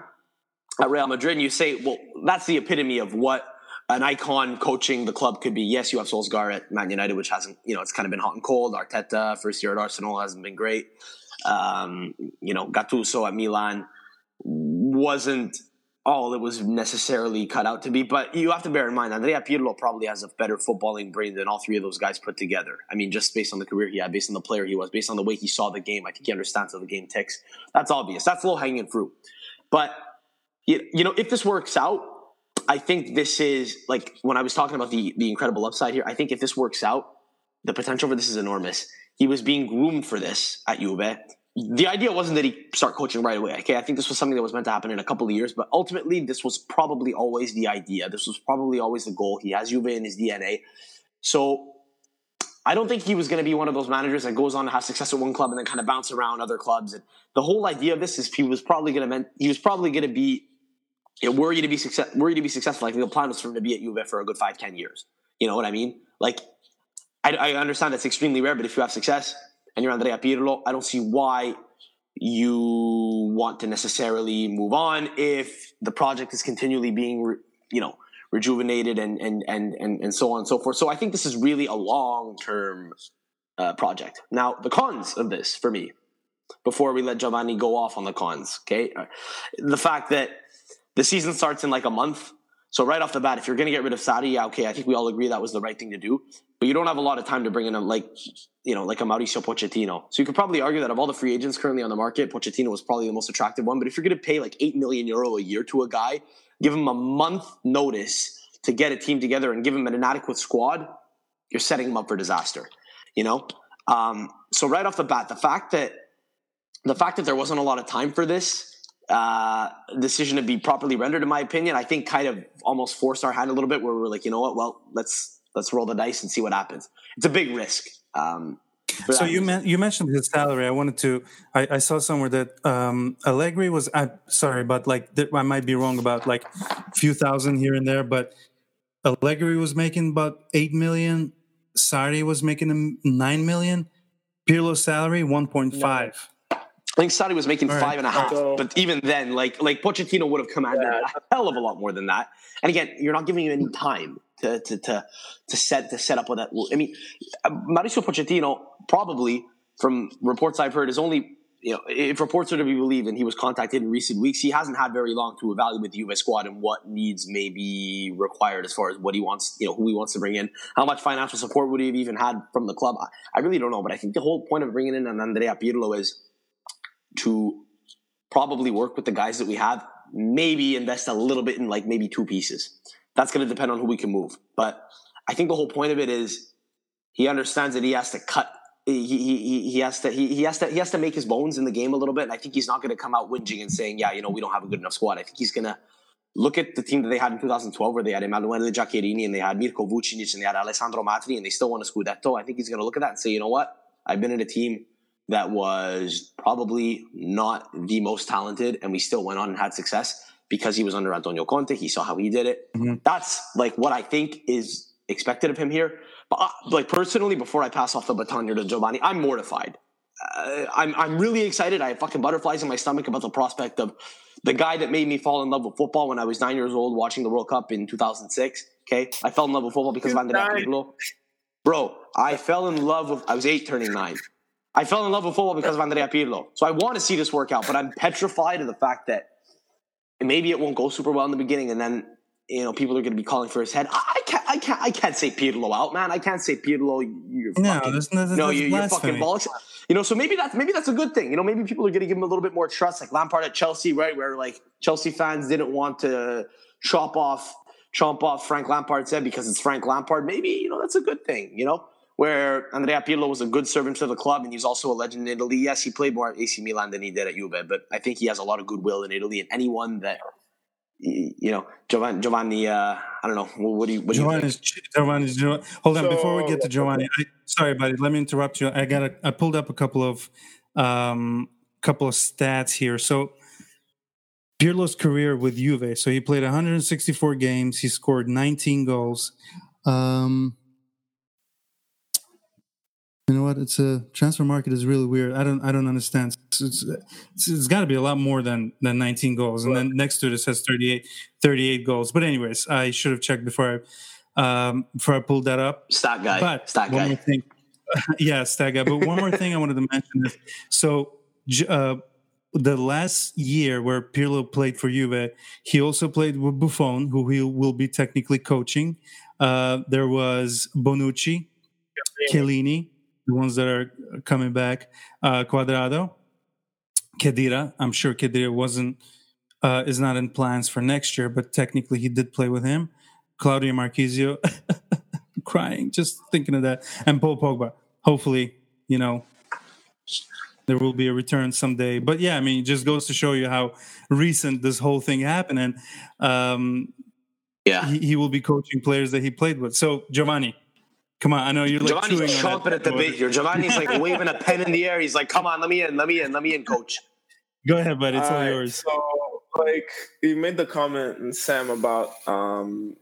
[SPEAKER 2] at real madrid and you say well that's the epitome of what an icon coaching the club could be. Yes you have solskjaer at man united which hasn't you know it's kind of been hot and cold. Arteta first year at arsenal hasn't been great. Um, you know gattuso at milan wasn't all it was necessarily cut out to be. But you have to bear in mind, Andrea Pirlo probably has a better footballing brain than all three of those guys put together. I mean, just based on the career he had, based on the player he was, based on the way he saw the game, I think he understands how the game ticks. That's obvious. That's low hanging fruit. But you know, if this works out, I think this is like when I was talking about the the incredible upside here. I think if this works out, the potential for this is enormous. He was being groomed for this at Juve the idea wasn't that he start coaching right away. Okay, I think this was something that was meant to happen in a couple of years, but ultimately, this was probably always the idea. This was probably always the goal. He has Juve in his DNA, so I don't think he was going to be one of those managers that goes on to have success at one club and then kind of bounce around other clubs. And the whole idea of this is he was probably going to he was probably going to be were you know, worried to be success, worried to be successful. I think the plan was for him to be at Juve for a good five, ten years. You know what I mean? Like, I understand that's extremely rare, but if you have success, and you're Andrea Pirlo, I don't see why you want to necessarily move on if the project is continually being, you know, rejuvenated and, and, and, and, and so on and so forth. So I think this is really a long term uh, project. Now, the cons of this for me, before we let Giovanni go off on the cons, okay, the fact that the season starts in like a month. So right off the bat, if you're going to get rid of Sarri, yeah, okay, I think we all agree that was the right thing to do. But you don't have a lot of time to bring in a like you know, like a Mauricio Pochettino. So you could probably argue that of all the free agents currently on the market, Pochettino was probably the most attractive one. But if you're going to pay like 8 million euro a year to a guy, give him a month notice to get a team together and give him an inadequate squad, you're setting him up for disaster, you know? Um, so right off the bat, the fact that the fact that there wasn't a lot of time for this uh, decision to be properly rendered, in my opinion, I think kind of almost forced our hand a little bit where we are like, you know what, well, let's let's roll the dice and see what happens. It's a big risk. Um,
[SPEAKER 1] so you men- you mentioned his salary. I wanted to. I, I saw somewhere that um, Allegri was. I'm sorry, but like th- I might be wrong about like a few thousand here and there, but Allegri was making about eight million. Sarri was making nine million. Pirlo's salary one point five.
[SPEAKER 2] I think Sarri was making five and a half, so, but even then, like like Pochettino would have commanded yeah. a hell of a lot more than that. And again, you're not giving him any time to to to, to set to set up with that. I mean, uh, Mauricio Pochettino probably, from reports I've heard, is only you know if reports are to be believed, and he was contacted in recent weeks, he hasn't had very long to evaluate the U.S. squad and what needs may be required as far as what he wants, you know, who he wants to bring in, how much financial support would he have even had from the club. I, I really don't know, but I think the whole point of bringing in an Andrea Pirlo is to probably work with the guys that we have, maybe invest a little bit in like maybe two pieces. That's going to depend on who we can move. But I think the whole point of it is he understands that he has to cut. He, he, he has to he, he has to he has to make his bones in the game a little bit. And I think he's not going to come out whinging and saying, "Yeah, you know, we don't have a good enough squad." I think he's going to look at the team that they had in 2012, where they had Emanuele Giaccherini and they had Mirko Vucinic and they had Alessandro Matri, and they still won a Scudetto. I think he's going to look at that and say, "You know what? I've been in a team that was probably not the most talented, and we still went on and had success because he was under Antonio Conte. He saw how he did it. Mm-hmm. That's like what I think is expected of him here. But uh, like personally, before I pass off the baton here to Giovanni, I'm mortified. Uh, I'm I'm really excited. I have fucking butterflies in my stomach about the prospect of the guy that made me fall in love with football when I was nine years old watching the World Cup in 2006. Okay, I fell in love with football because of Andrea Pirlo. Bro, I fell in love with. I was eight, turning nine. I fell in love with football because of Andrea Pirlo. So I want to see this work out, but I'm petrified of the fact that maybe it won't go super well in the beginning, and then you know people are going to be calling for his head. I can't, I can't, I can't say Pirlo out, man. I can't say Pirlo. You're no, fucking, there's there's no, you're, you're fucking bollocks. You know, so maybe that's maybe that's a good thing. You know, maybe people are going to give him a little bit more trust, like Lampard at Chelsea, right? Where like Chelsea fans didn't want to chop off, chomp off Frank Lampard said because it's Frank Lampard. Maybe you know that's a good thing. You know, where Andrea Pirlo was a good servant to the club and he's also a legend in Italy. Yes, he played more at AC Milan than he did at Juve, but I think he has a lot of goodwill in Italy. And anyone that you know, Giovanni, Giovanni uh, I don't know. What do you? What
[SPEAKER 1] Giovanni, Giovanni, Giovanni, hold on. So, before we get to Giovanni, I, sorry, buddy. Let me interrupt you. I got. A, I pulled up a couple of, um, couple of stats here. So, Pirlo's career with Juve. So he played 164 games. He scored 19 goals. Um, you know what? It's a transfer market is really weird. I don't I don't understand. It's, it's, it's, it's got to be a lot more than than 19 goals, and then next to it it says 38 38 goals. But anyways, I should have checked before I um, before I pulled that up.
[SPEAKER 2] Stat guy.
[SPEAKER 1] But
[SPEAKER 2] stat
[SPEAKER 1] one
[SPEAKER 2] guy.
[SPEAKER 1] More thing, yeah, stat guy. But one more thing I wanted to mention is so. Uh, the last year where Pirlo played for Juve, he also played with Buffon, who he will be technically coaching. Uh, there was Bonucci, Chiellini, the ones that are coming back. Uh, Cuadrado, Khedira. I'm sure Khedira wasn't uh, is not in plans for next year, but technically he did play with him. Claudio Marchisio, crying just thinking of that, and Paul Pogba. Hopefully, you know there will be a return someday. But yeah, I mean, it just goes to show you how recent this whole thing happened, and um,
[SPEAKER 2] yeah,
[SPEAKER 1] he, he will be coaching players that he played with. So Giovanni, Come on, I know you're like
[SPEAKER 2] Giovanni's chomping at the bit here. Giovanni's like waving a pen in the air. He's like, "Come on, let me in, let me in, let me in, coach."
[SPEAKER 1] Go ahead, buddy. It's all, all yours.
[SPEAKER 3] So, like, you made the comment, Sam, about um,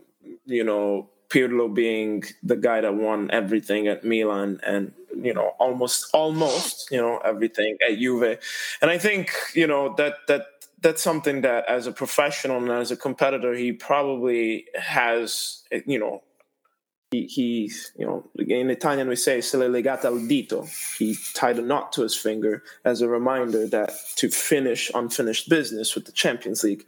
[SPEAKER 3] you know Pirlo being the guy that won everything at Milan, and you know almost almost you know everything at Juve, and I think you know that that that's something that as a professional and as a competitor he probably has you know he, he, you know, in Italian we say "se le legata al dito." He tied a knot to his finger as a reminder that to finish unfinished business with the Champions League.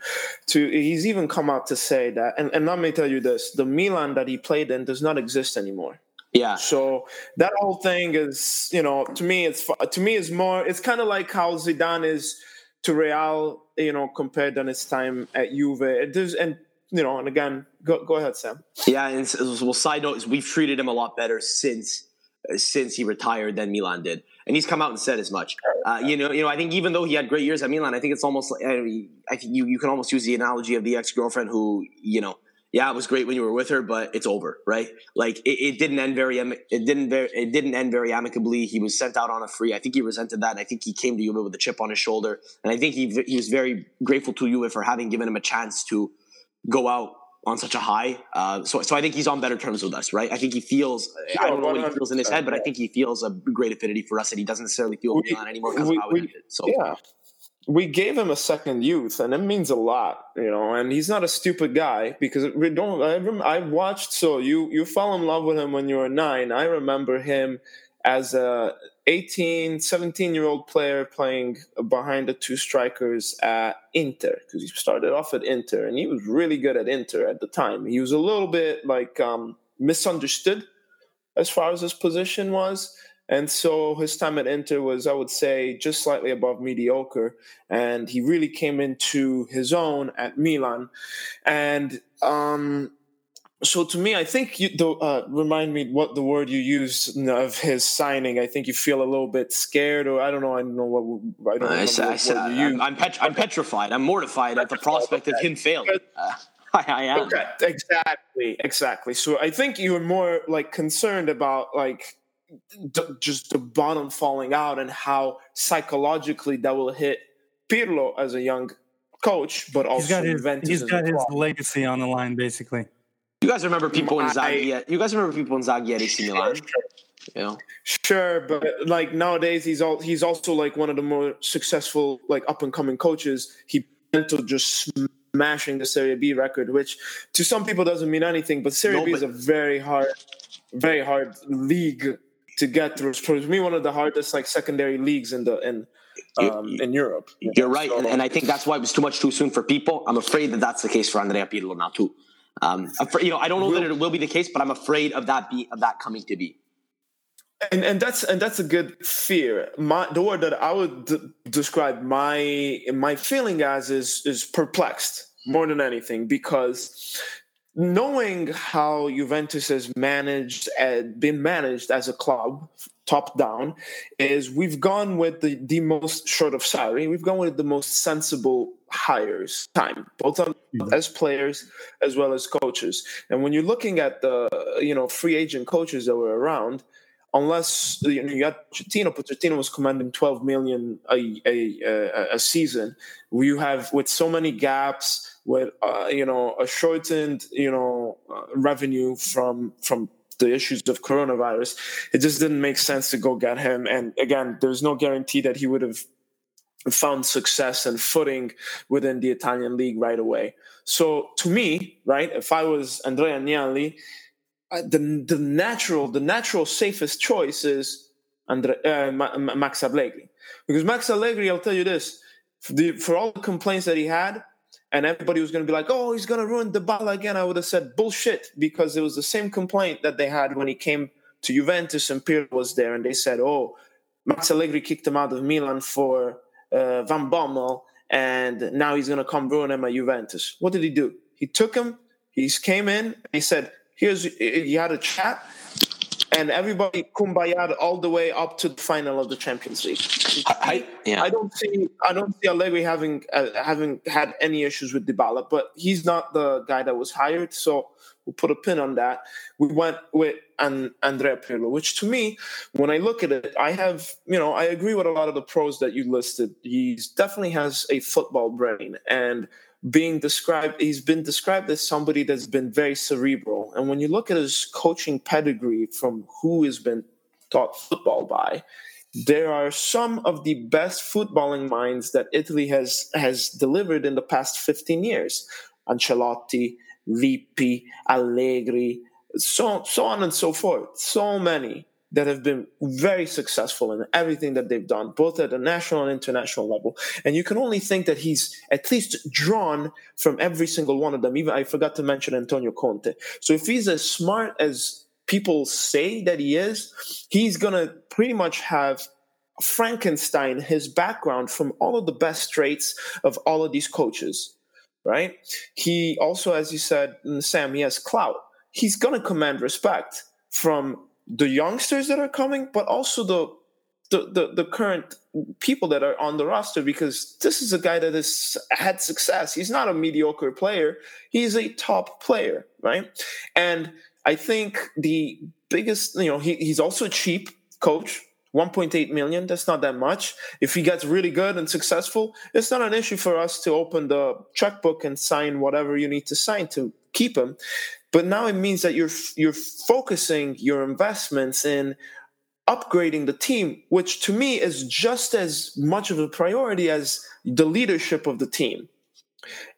[SPEAKER 3] To he's even come out to say that, and, and let me tell you this: the Milan that he played in does not exist anymore.
[SPEAKER 2] Yeah.
[SPEAKER 3] So that whole thing is, you know, to me, it's to me is more. It's kind of like how Zidane is to Real, you know, compared than his time at Juve. It does, and you know, and again, go go ahead, Sam.
[SPEAKER 2] Yeah, and well, side note is we've treated him a lot better since uh, since he retired than Milan did, and he's come out and said as much. Uh, you know, you know, I think even though he had great years at Milan, I think it's almost like I think you you can almost use the analogy of the ex girlfriend who you know. Yeah, it was great when you were with her, but it's over, right? Like it, it didn't end very, it didn't, very, it didn't end very amicably. He was sent out on a free. I think he resented that, and I think he came to Juve with a chip on his shoulder. And I think he he was very grateful to Juve for having given him a chance to go out on such a high. Uh, so, so I think he's on better terms with us, right? I think he feels. I don't know what he feels in his head, but I think he feels a great affinity for us, and he doesn't necessarily feel we, Milan anymore because we, of how it ended. So
[SPEAKER 3] yeah, we gave him a second youth, and it means a lot, you know. And he's not a stupid guy because we don't. I, I watched. So you you fell in love with him when you were nine. I remember him as a 18, 17 year old player playing behind the two strikers at Inter because he started off at Inter and he was really good at Inter at the time. He was a little bit like um, misunderstood as far as his position was. And so his time at Inter was, I would say, just slightly above mediocre. And he really came into his own at Milan. And um, so to me, I think you the, uh, remind me what the word you used of his signing. I think you feel a little bit scared, or I don't know. I don't know what I don't know
[SPEAKER 2] what word you used. I'm, pet- I'm petrified. I'm mortified at the prospect of him failing. Uh, I, I am.
[SPEAKER 3] Okay, exactly, exactly. So I think you're more like concerned about like just the bottom falling out and how psychologically that will hit Pirlo as a young coach, but also
[SPEAKER 1] he's got his, he's got his legacy on the line, basically.
[SPEAKER 2] You guys remember Pippo Inzaghi? You guys remember Pippo Inzaghi at AC Milan? You know?
[SPEAKER 3] Sure, but like nowadays, he's all he's also like one of the more successful like up and coming coaches. He to just smashing the Serie B record, which to some people doesn't mean anything, but Serie no, B is a very hard, very hard league to get through. For me, one of the hardest like secondary leagues in the in um, in Europe.
[SPEAKER 2] You are right, so, and, and, I think that's why it was too much too soon for people. I'm afraid that that's the case for Andrea Pirlo now too. Um, you know, I don't know that it will be the case, but I'm afraid of that be of that coming to be.
[SPEAKER 3] And and that's and that's a good fear. My the word that I would d- describe my my feeling as is is perplexed more than anything because knowing how Juventus has managed and been managed as a club top down is we've gone with the, the most short of salary we've gone with the most sensible hires time both on, mm-hmm. as players as well as coaches and when you're looking at the you know free agent coaches that were around unless you, know, you got Pochettino, Pochettino was commanding 12 million a, a, a, a season. You have with so many gaps, with uh, you know a shortened you know uh, revenue from from the issues of coronavirus, it just didn't make sense to go get him. And again, there's no guarantee that he would have found success and footing within the Italian league right away. So to me, right, if I was Andrea Agnelli, the the natural the natural safest choice is Andre, uh, Max Allegri because Max Allegri, I'll tell you this, for, the, for all the complaints that he had and everybody was going to be like, "Oh, he's going to ruin Dybala again," I would have said bullshit because it was the same complaint that they had when he came to Juventus and Pirlo was there, and they said, "Oh, Max Allegri kicked him out of Milan for uh, Van Bommel, and now he's going to come ruin him at Juventus." What did he do? He took him. He came in. He said, "Here's." He had a chat and everybody kumbaya all the way up to the final of the Champions League. I, yeah. I don't see I don't see Allegri having uh, having had any issues with Dybala, but he's not the guy that was hired, so we'll put a pin on that. We went with an Andrea Pirlo, which to me, when I look at it, I have you know I agree with a lot of the pros that you listed. He definitely has a football brain and being described he's been described as somebody that's been very cerebral and when you look at his coaching pedigree from who has been taught football by there are some of the best footballing minds that Italy has has delivered in the past 15 years Ancelotti Lippi Allegri so so on and so forth so many that have been very successful in everything that they've done, both at a national and international level. And you can only think that he's at least drawn from every single one of them. Even I forgot to mention Antonio Conte. So if he's as smart as people say that he is, he's going to pretty much have Frankenstein his background from all of the best traits of all of these coaches, right? He also, as you said, mm, Sam, he has clout. He's going to command respect from the youngsters that are coming, but also the, the the, the current people that are on the roster because this is a guy that has had success. He's not a mediocre player. He's a top player, right? And I think the biggest, you know, he, he's also a cheap coach. 1.8 million that's not that much if he gets really good and successful it's not an issue for us to open the checkbook and sign whatever you need to sign to keep him. But now it means that you're you're focusing your investments in upgrading the team, which to me is just as much of a priority as the leadership of the team.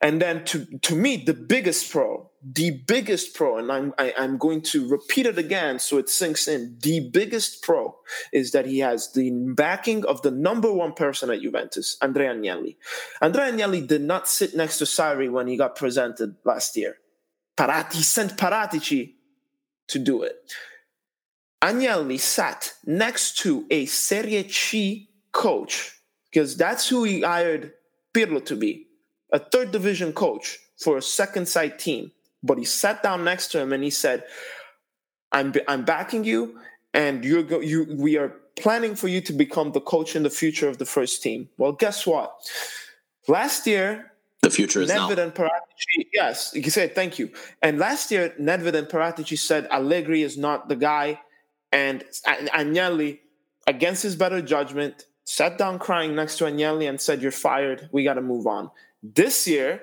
[SPEAKER 3] And then to to me, the biggest pro, the biggest pro, and I'm I, am i am going to repeat it again so it sinks in. The biggest pro is that he has the backing of the number one person at Juventus, Andrea Agnelli. Andrea Agnelli did not sit next to Sarri when he got presented last year. Parati sent Paratici to do it. Agnelli sat next to a Serie C coach because that's who he hired Pirlo to be, a third division coach for a second side team. But he sat down next to him and he said, "I'm I'm backing you, and you're go, you we are planning for you to become the coach in the future of the first team." Well, guess what? Last year,
[SPEAKER 2] the future is
[SPEAKER 3] Nedved
[SPEAKER 2] now.
[SPEAKER 3] and Paratici, yes, you say thank you. And last year, Nedved and Paratici said Allegri is not the guy and Agnelli, against his better judgment, sat down crying next to Agnelli and said, You're fired. We got to move on. This year,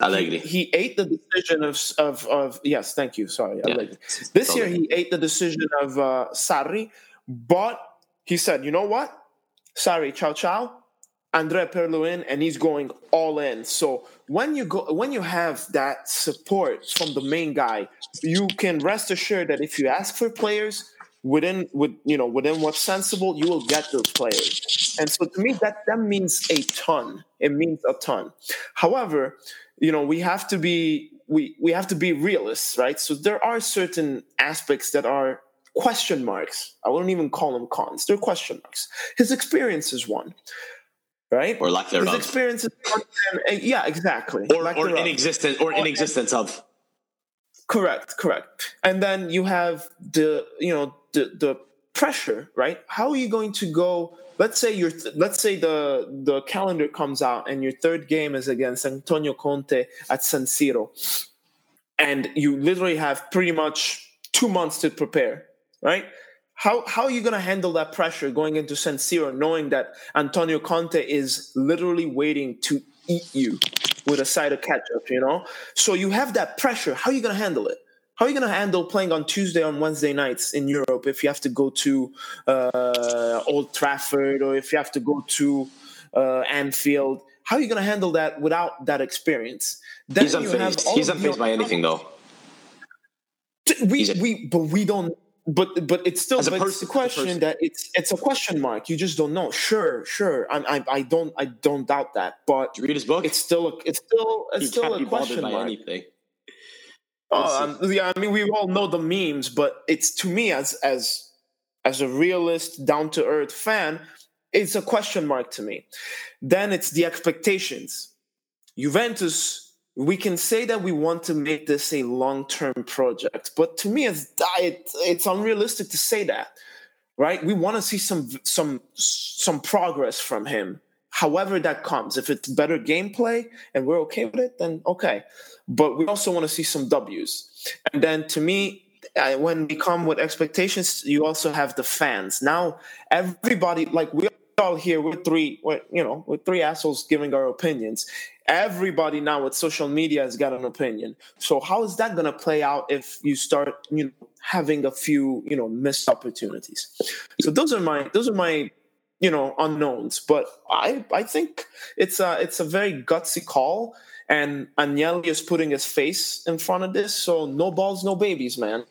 [SPEAKER 2] Allegri.
[SPEAKER 3] He, he, ate the decision of, of, of yes, thank you. Sorry. Yeah. This year, he ate the decision of uh, Sarri, but he said, You know what? Sorry, ciao, ciao. Andrea Perluin, and he's going all in. So when you go, when you have that support from the main guy, you can rest assured that if you ask for players, within with you know within what's sensible you will get those players and so to me that that means a ton it means a ton however you know we have to be we we have to be realists right? So there are certain aspects that are question marks. I wouldn't even call them cons. They're question marks. His experience is one right?
[SPEAKER 2] Or lack thereof.
[SPEAKER 3] His experience is one, yeah exactly.
[SPEAKER 2] Or, or in existence or in existence of.
[SPEAKER 3] Correct correct. And then you have the you know the the pressure, right? How are you going to go? Let's say your let's say the the calendar comes out and your third game is against Antonio Conte at San Siro, and you literally have pretty much two months to prepare, right? How how are you going to handle that pressure going into San Siro, knowing that Antonio Conte is literally waiting to eat you with a side of ketchup? You know, so you have that pressure. How are you going to handle it? How are you going to handle playing on Tuesday on Wednesday nights in Europe if you have to go to uh, Old Trafford or if you have to go to uh, Anfield? How are you going to handle that without that experience?
[SPEAKER 2] Then He's unfazed. He's unfazed by anything, though.
[SPEAKER 3] We, we, but we don't. But but it's still but person, it's the question that it's it's a question mark. You just don't know. Sure, sure. I I, I don't I don't doubt that. But
[SPEAKER 2] read his book.
[SPEAKER 3] It's still a, it's still it's
[SPEAKER 2] he
[SPEAKER 3] still a question mark.
[SPEAKER 2] Anything.
[SPEAKER 3] Oh, um, yeah, I mean, we all know the memes, but it's to me as as as a realist, down to earth fan, it's a question mark to me. Then it's the expectations. Juventus, we can say that we want to make this a long term project, but to me, it's it, it's unrealistic to say that. Right? We want to see some some some progress from him however that comes. If it's better gameplay and we're okay with it, then okay. But we also want to see some W's. And then to me, when we come with expectations, you also have the fans. Now, everybody, like we all here, we're three, we're, you know, we're three assholes giving our opinions. Everybody now with social media has got an opinion. So how is that going to play out if you start, you know, having a few, you know, missed opportunities? So those are my, those are my you know unknowns. But I I think it's a it's a very gutsy call, and Agnelli is putting his face in front of this. So no balls, no babies, man.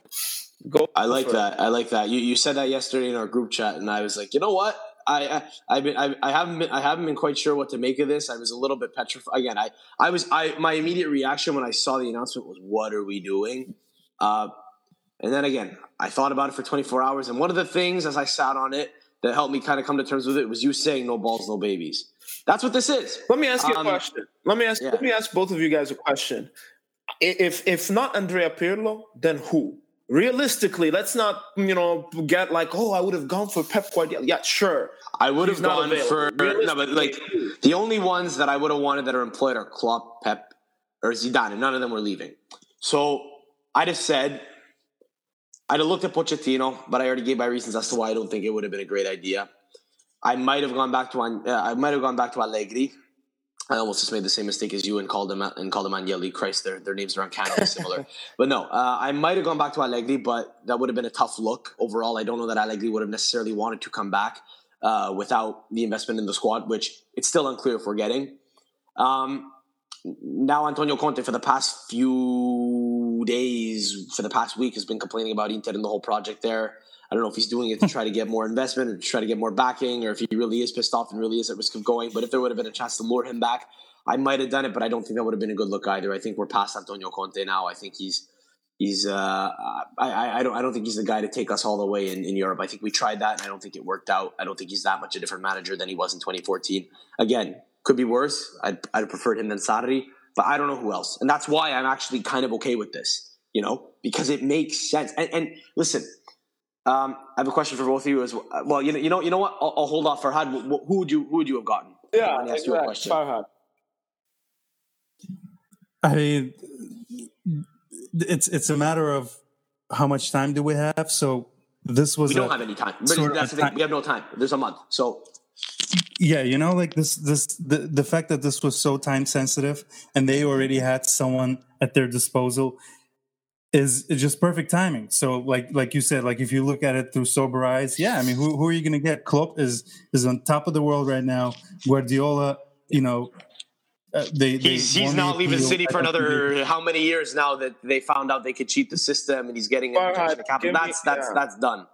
[SPEAKER 3] Go.
[SPEAKER 2] I like that. It. I like that. You you said that yesterday in our group chat, and I was like, you know what? I, I been I, I haven't been I haven't been quite sure what to make of this. I was a little bit petrified. Again, I I was I my immediate reaction when I saw the announcement was, "What are we doing?" Uh, and then again, I thought about it for 24 hours. And one of the things, as I sat on it, that helped me kind of come to terms with it was you saying no balls, no babies. That's what this is.
[SPEAKER 3] Let me ask you um, a question. Let me ask yeah. let me ask both of you guys a question. If if not Andrea Pirlo, then who? Realistically, let's not you know get like oh I would have gone for Pep Guardiola. Yeah, sure.
[SPEAKER 2] I would have gone for no, but like the only ones that I would have wanted that are employed are Klopp, Pep, or Zidane, and none of them were leaving. So I just said I'd have looked at Pochettino, but I already gave my reasons as to why I don't think it would have been a great idea. I might have gone back to uh, I might have gone back to Allegri. I almost just made the same mistake as you and called them and called them Agnelli. Christ, their their names are uncannily similar. but no, uh, I might have gone back to Allegri, but that would have been a tough look overall. I don't know that Allegri would have necessarily wanted to come back uh, without the investment in the squad, which it's still unclear if we're getting. Um, now Antonio Conte for the past few days, for the past week, has been complaining about Inter and the whole project there. I don't know if he's doing it to try to get more investment or to try to get more backing, or if he really is pissed off and really is at risk of going. But if there would have been a chance to lure him back, I might have done it. But I don't think that would have been a good look either. I think we're past Antonio Conte now. I think he's he's uh, I, I don't I don't think he's the guy to take us all the way in, in Europe. I think we tried that and I don't think it worked out. I don't think he's that much a different manager than he was in 2014. Again, could be worse. I'd I'd have preferred him than Sarri, but I don't know who else. And that's why I'm actually kind of okay with this, you know, because it makes sense. And, and listen, um, I have a question for both of you as well. Well, you know, you know, you know what? I'll, I'll hold off. Farhad, who would you who would you have gotten?
[SPEAKER 3] Yeah, I ask you a question. Farhad.
[SPEAKER 1] I mean, it's it's a matter of how much time do we have. So this was
[SPEAKER 2] we don't have any time. But that's the thing. Time. We have no time. There's a month. So
[SPEAKER 1] yeah, you know, like this this the the fact that this was so time sensitive and they already had someone at their disposal is, is just perfect timing. So like like you said, like if you look at it through sober eyes, yeah, I mean who, who are you gonna get? Klopp is is on top of the world right now. Guardiola, you know, uh, they,
[SPEAKER 2] he's he's not leaving the City for another how many years now that they found out they could cheat the system and he's getting a protection capital. That's me, that's yeah. that's done.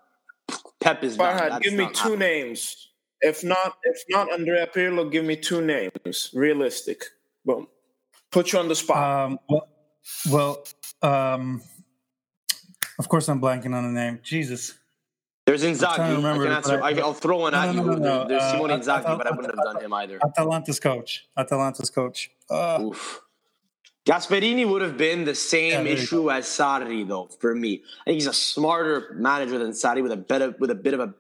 [SPEAKER 2] Pep is Farhad, done.
[SPEAKER 3] give me two happening. names. If not, if not Andrea Pirlo, give me two names. Realistic. Boom. Put you on the spot.
[SPEAKER 1] Um, well, well um, of course, I'm blanking on the name. Jesus.
[SPEAKER 2] There's Inzaghi. I can answer. I, will throw one at no, no, no, you. There's uh, Simone Inzaghi, Atal- but I wouldn't have done him either.
[SPEAKER 1] Atalanta's coach. Atalanta's coach. Uh, Oof.
[SPEAKER 2] Gasperini would have been the same yeah, issue as Sarri, though. For me, I think he's a smarter manager than Sarri with a better, with a bit of a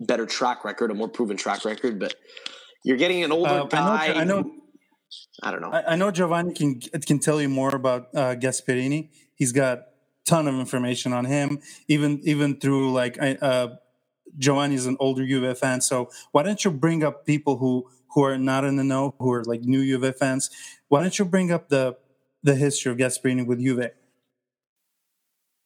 [SPEAKER 2] better track record, a more proven track record. But you're getting an older uh, guy.
[SPEAKER 1] I know. I, know
[SPEAKER 2] I don't know.
[SPEAKER 1] I, I, know Giovanni can can tell you more about uh, Gasperini. He's got ton of information on him, even even through like uh, is an older Juve fan. So why don't you bring up people who who are not in the know, who are like new Juve fans? Why don't you bring up the the history of Gasperini with Juve?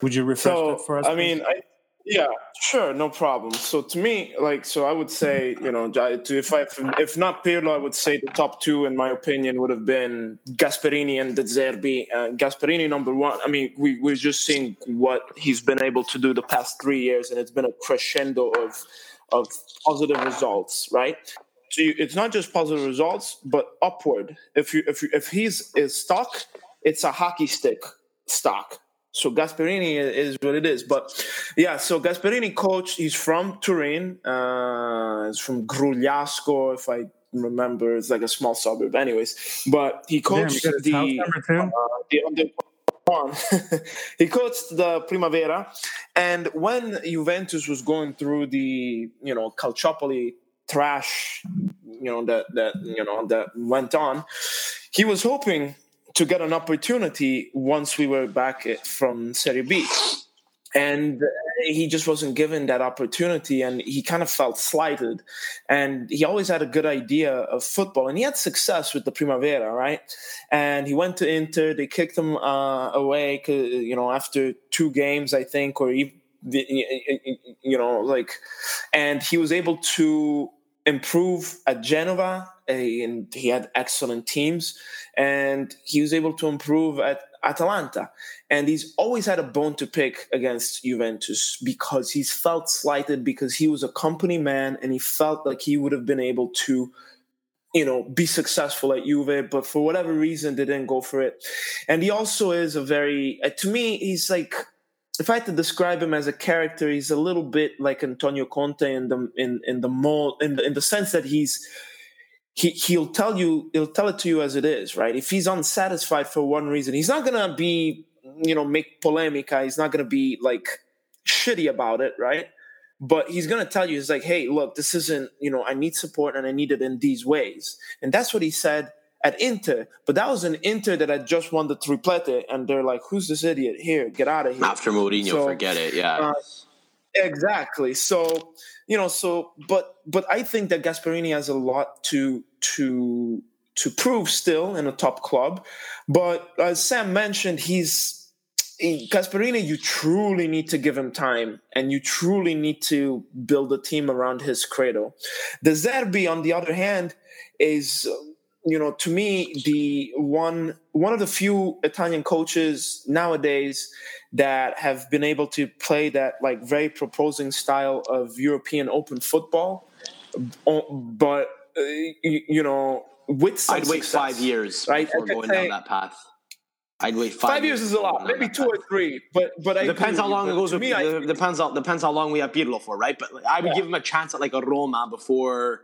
[SPEAKER 1] Would you refresh so, that for us?
[SPEAKER 3] I mean, I, yeah, sure, no problem. So to me, like, so I would say, you know, if I if not Pirlo, I would say the top two, in my opinion, would have been Gasperini and De Zerbi. Uh, Gasperini number one. I mean, we we're just seeing what he's been able to do the past three years, and it's been a crescendo of of positive results, right? So you, it's not just positive results, but upward. If you if you, if he's is stock, it's a hockey stick stock so Gasperini is what it is. But yeah, so Gasperini coached. he's from Turin. Uh, he's from Grugliasco, if I remember. It's like a small suburb, anyways. But he coached Damn, the, uh, the under one. he coached the Primavera, and when Juventus was going through the you know Calciopoli trash, you know that that you know that went on, he was hoping to get an opportunity once we were back from Serie B. And he just wasn't given that opportunity and he kind of felt slighted. And he always had a good idea of football and he had success with the Primavera, right? And he went to Inter, they kicked him uh, away, you know, after two games, I think, or even, you know, like, and he was able to improve at Genova and he had excellent teams and he was able to improve at Atalanta. And he's always had a bone to pick against Juventus because he's felt slighted because he was a company man and he felt like he would have been able to you know, be successful at Juve, but for whatever reason, they didn't go for it. And he also is a very, to me, he's like, if I had to describe him as a character, he's a little bit like Antonio Conte in the in in the mold in the in the sense that he's he he'll tell you he'll tell it to you as it is, right? If he's unsatisfied for one reason, he's not gonna be you know make polemica. He's not gonna be like shitty about it, right? But he's gonna tell you, he's like, hey, look, this isn't you know I need support and I need it in these ways, and that's what he said at Inter. But that was an Inter that had just won the triplete, and they're like, who's this idiot? Here, get out of here.
[SPEAKER 2] After Mourinho, so, forget it. Yeah. Uh,
[SPEAKER 3] exactly. So you know, so but but I think that Gasperini has a lot to to to prove still in a top club. But as Sam mentioned, he's Gasperini, you truly need to give him time and you truly need to build a team around his credo. De Zerbi, on the other hand, is you know to me the one one of the few Italian coaches nowadays that have been able to play that like very proposing style of European open football, but uh, you know with
[SPEAKER 2] I'd wait success, five years right? before going say, down that path. I'd wait five.
[SPEAKER 3] Five years, years is a lot, maybe two or three, but but I
[SPEAKER 2] depends how long it goes. With, me, I, depends how depends how long we have Pirlo for, right? But I would yeah. give him a chance at like a Roma before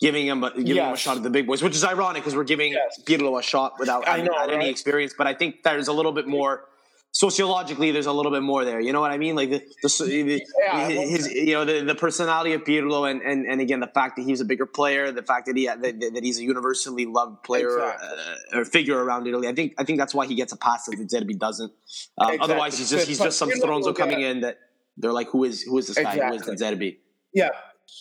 [SPEAKER 2] giving him a, giving yes. him a shot at the big boys, which is ironic because we're giving yes. Pirlo a shot without I know, right? any experience. But I think there's a little bit more sociologically there's a little bit more there. You know what I mean? Like the, the, yeah, his, you know, the, the personality of Pirlo and, and, and again, the fact that he's a bigger player, the fact that he, that, that he's a universally loved player exactly. uh, or figure around Italy. I think, I think that's why he gets a pass that Zerbi doesn't. Um, exactly. Otherwise he's just, he's just some Stronzo coming in that they're like, who is, who is this guy? Exactly. Who is Zerbi?
[SPEAKER 3] Yeah,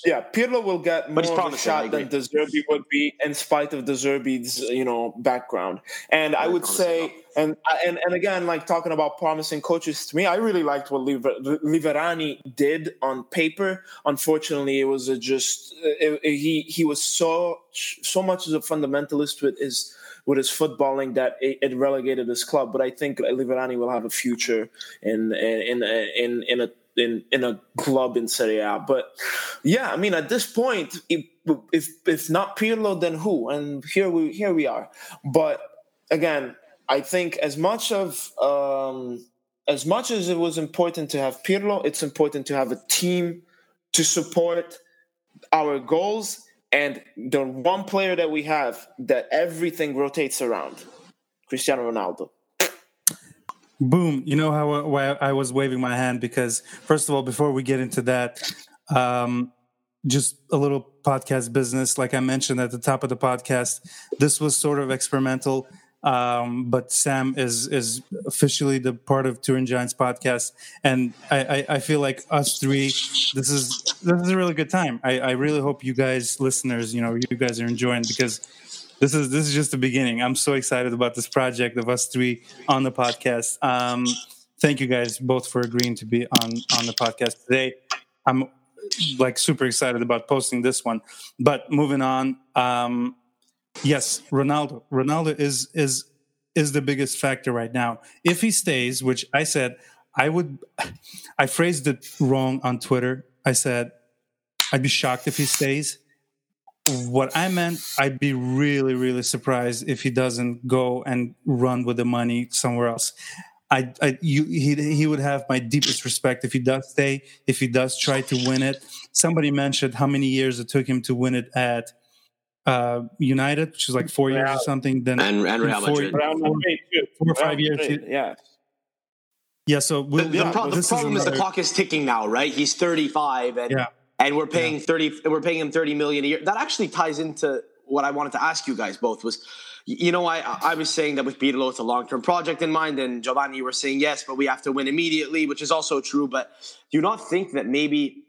[SPEAKER 3] yeah, Pirlo will get more of a shot than De Zerbi would be, in spite of De Zerbi's you know background. And I would say, and and and again, like talking about promising coaches to me, I really liked what Liverani did on paper. Unfortunately, it was a just it, it, he he was so so much as a fundamentalist with his with his footballing that it, it, relegated his club. But I think Liverani will have a future in in in in, in a in in a club in Serie A. But yeah, I mean, at this point, if if, not Pirlo, then who? And here we here we are. But again, I think as much of um, as much as it was important to have Pirlo, it's important to have a team to support our goals and the one player that we have that everything rotates around, Cristiano Ronaldo.
[SPEAKER 1] Boom. You know how I was waving my hand because first of all, before we get into that, um, just a little podcast business. Like I mentioned at the top of the podcast, this was sort of experimental. Um, but Sam is is officially the part of Turin Giants podcast, and I, I, I, feel like us three, this is this is a really good time. I, I really hope you guys, listeners, you know, you guys are enjoying because this is this is just the beginning. I'm so excited about this project of us three on the podcast. Um, thank you guys both for agreeing to be on on the podcast today. I'm like super excited about posting this one. But moving on, um, yes, Ronaldo. Ronaldo is is is the biggest factor right now. If he stays, which I said I would, I phrased it wrong on Twitter. I said I'd be shocked if he stays what I meant, I'd be really, really surprised if he doesn't go and run with the money somewhere else. I, I you, he, he would have my deepest respect if he does stay, if he does try to win it. Somebody mentioned how many years it took him to win it at uh, United, which is like four years or something. Then
[SPEAKER 2] and, and Real Madrid, four,
[SPEAKER 1] four, four or five years.
[SPEAKER 3] Yeah.
[SPEAKER 1] Yeah, so
[SPEAKER 2] we'll, the, the, pro- the problem is, is the clock is ticking now, right? He's 35, and yeah and we're paying yeah. 30 we're paying him 30 million a year. That actually ties into what i wanted to ask you guys both was you know i i was saying that with Pirlo it's a long-term project in mind and giovanni you were saying yes but we have to win immediately which is also true but do you not think that maybe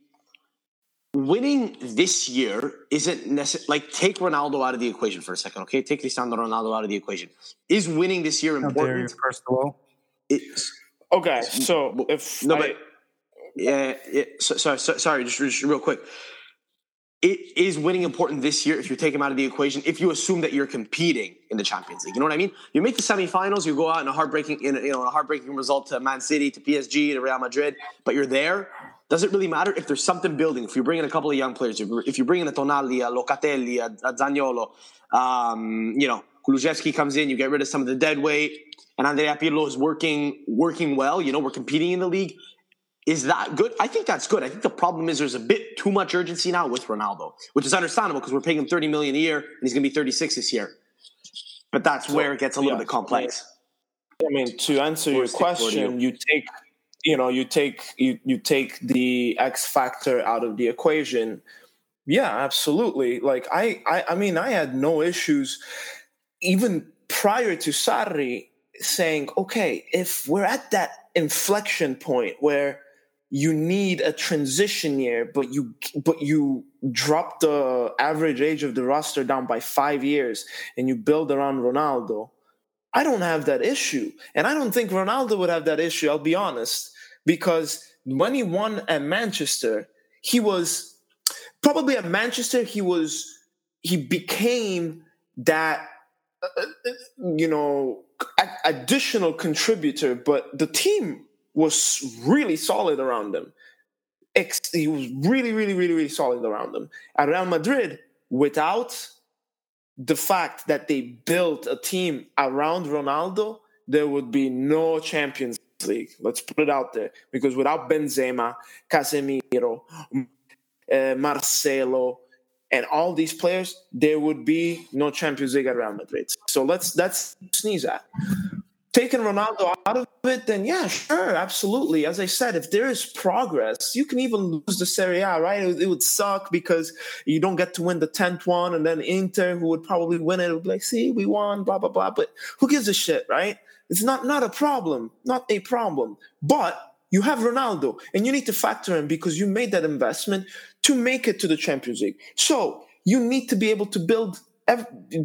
[SPEAKER 2] winning this year isn't necessary like take ronaldo out of the equation for a second okay? Take cristiano ronaldo out of the equation. Is winning this year important?
[SPEAKER 1] first of all.
[SPEAKER 3] It's, okay so if
[SPEAKER 2] no, I, but yeah, yeah so, so, so, sorry, just, just real quick. It is winning important this year if you take him out of the equation. If you assume that you're competing in the Champions League, you know what I mean. You make the semifinals, you go out in a heartbreaking, in a, you know, a heartbreaking result to Man City, to PSG, to Real Madrid, but you're there. Does it really matter if there's something building? If you bring in a couple of young players, if you bring in a Tonali, a Locatelli, a, a Zaniolo, um, you know, Kulusevski comes in, you get rid of some of the dead weight, and Andrea Pirlo is working working well. You know, we're competing in the league. Is that good? I think that's good. I think the problem is there's a bit too much urgency now with Ronaldo, which is understandable because we're paying him 30 million a year and he's going to be 36 this year. But that's so, where it gets a little yeah, bit complex.
[SPEAKER 3] I mean, to answer your question, you take you know you take you you take the X factor out of the equation. Yeah, absolutely. Like I I, I mean, I had no issues even prior to Sarri saying, okay, if we're at that inflection point where you need a transition year, but you but you drop the average age of the roster down by five years and you build around Ronaldo. I don't have that issue. And I don't think Ronaldo would have that issue, I'll be honest, because when he won at Manchester, he was probably at Manchester, he was he became that uh, uh you know additional contributor, but the team was really solid around them. He was really, really, really, really solid around them. At Real Madrid, without the fact that they built a team around Ronaldo, there would be no Champions League. Let's put it out there. Because without Benzema, Casemiro, uh, Marcelo, and all these players, there would be no Champions League at Real Madrid. So let's that's sneeze at taking Ronaldo out of it, then yeah, sure, absolutely. As I said, if there is progress, you can even lose the Serie A, right? It, it, would suck because you don't get to win the 10th one, and then Inter, who would probably win it, would be like, see, we won, blah, blah, blah. But who gives a shit, right? It's not, not a problem, not a problem. But you have Ronaldo, and you need to factor in because you made that investment to make it to the Champions League. So you need to be able to build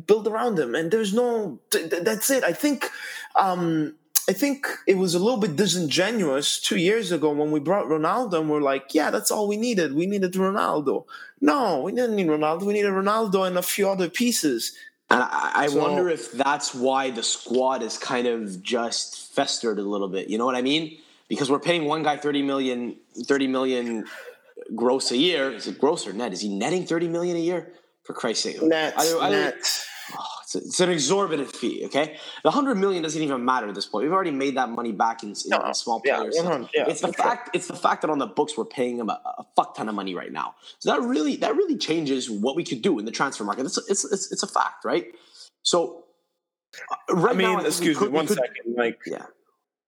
[SPEAKER 3] build around him. And there's no, that's it. I think, um, I think it was a little bit disingenuous two years ago when we brought Ronaldo and we're like, yeah, that's all we needed. We needed Ronaldo. No, we didn't need Ronaldo. We needed Ronaldo and a few other pieces.
[SPEAKER 2] And I, I so, wonder if that's why the squad is kind of just festered a little bit. You know what I mean? Because we're paying one guy 30 million, 30 million gross a year. Is it gross or net? Is he netting 30 million a year? For Christ's sake.
[SPEAKER 3] Net, I, I, net.
[SPEAKER 2] Oh, it's, a, it's, an exorbitant fee. Okay, the hundred million doesn't even matter at this point. We've already made that money back in, in, no, small players. Yeah, so yeah, it's the fact. Sure. It's the fact that on the books we're paying him a, a, fuck ton of money right now. So that really that really changes what we could do in the transfer market. It's it's it's, it's a fact, right? So
[SPEAKER 3] uh, right I mean, now, excuse could, me one could, second. Like yeah,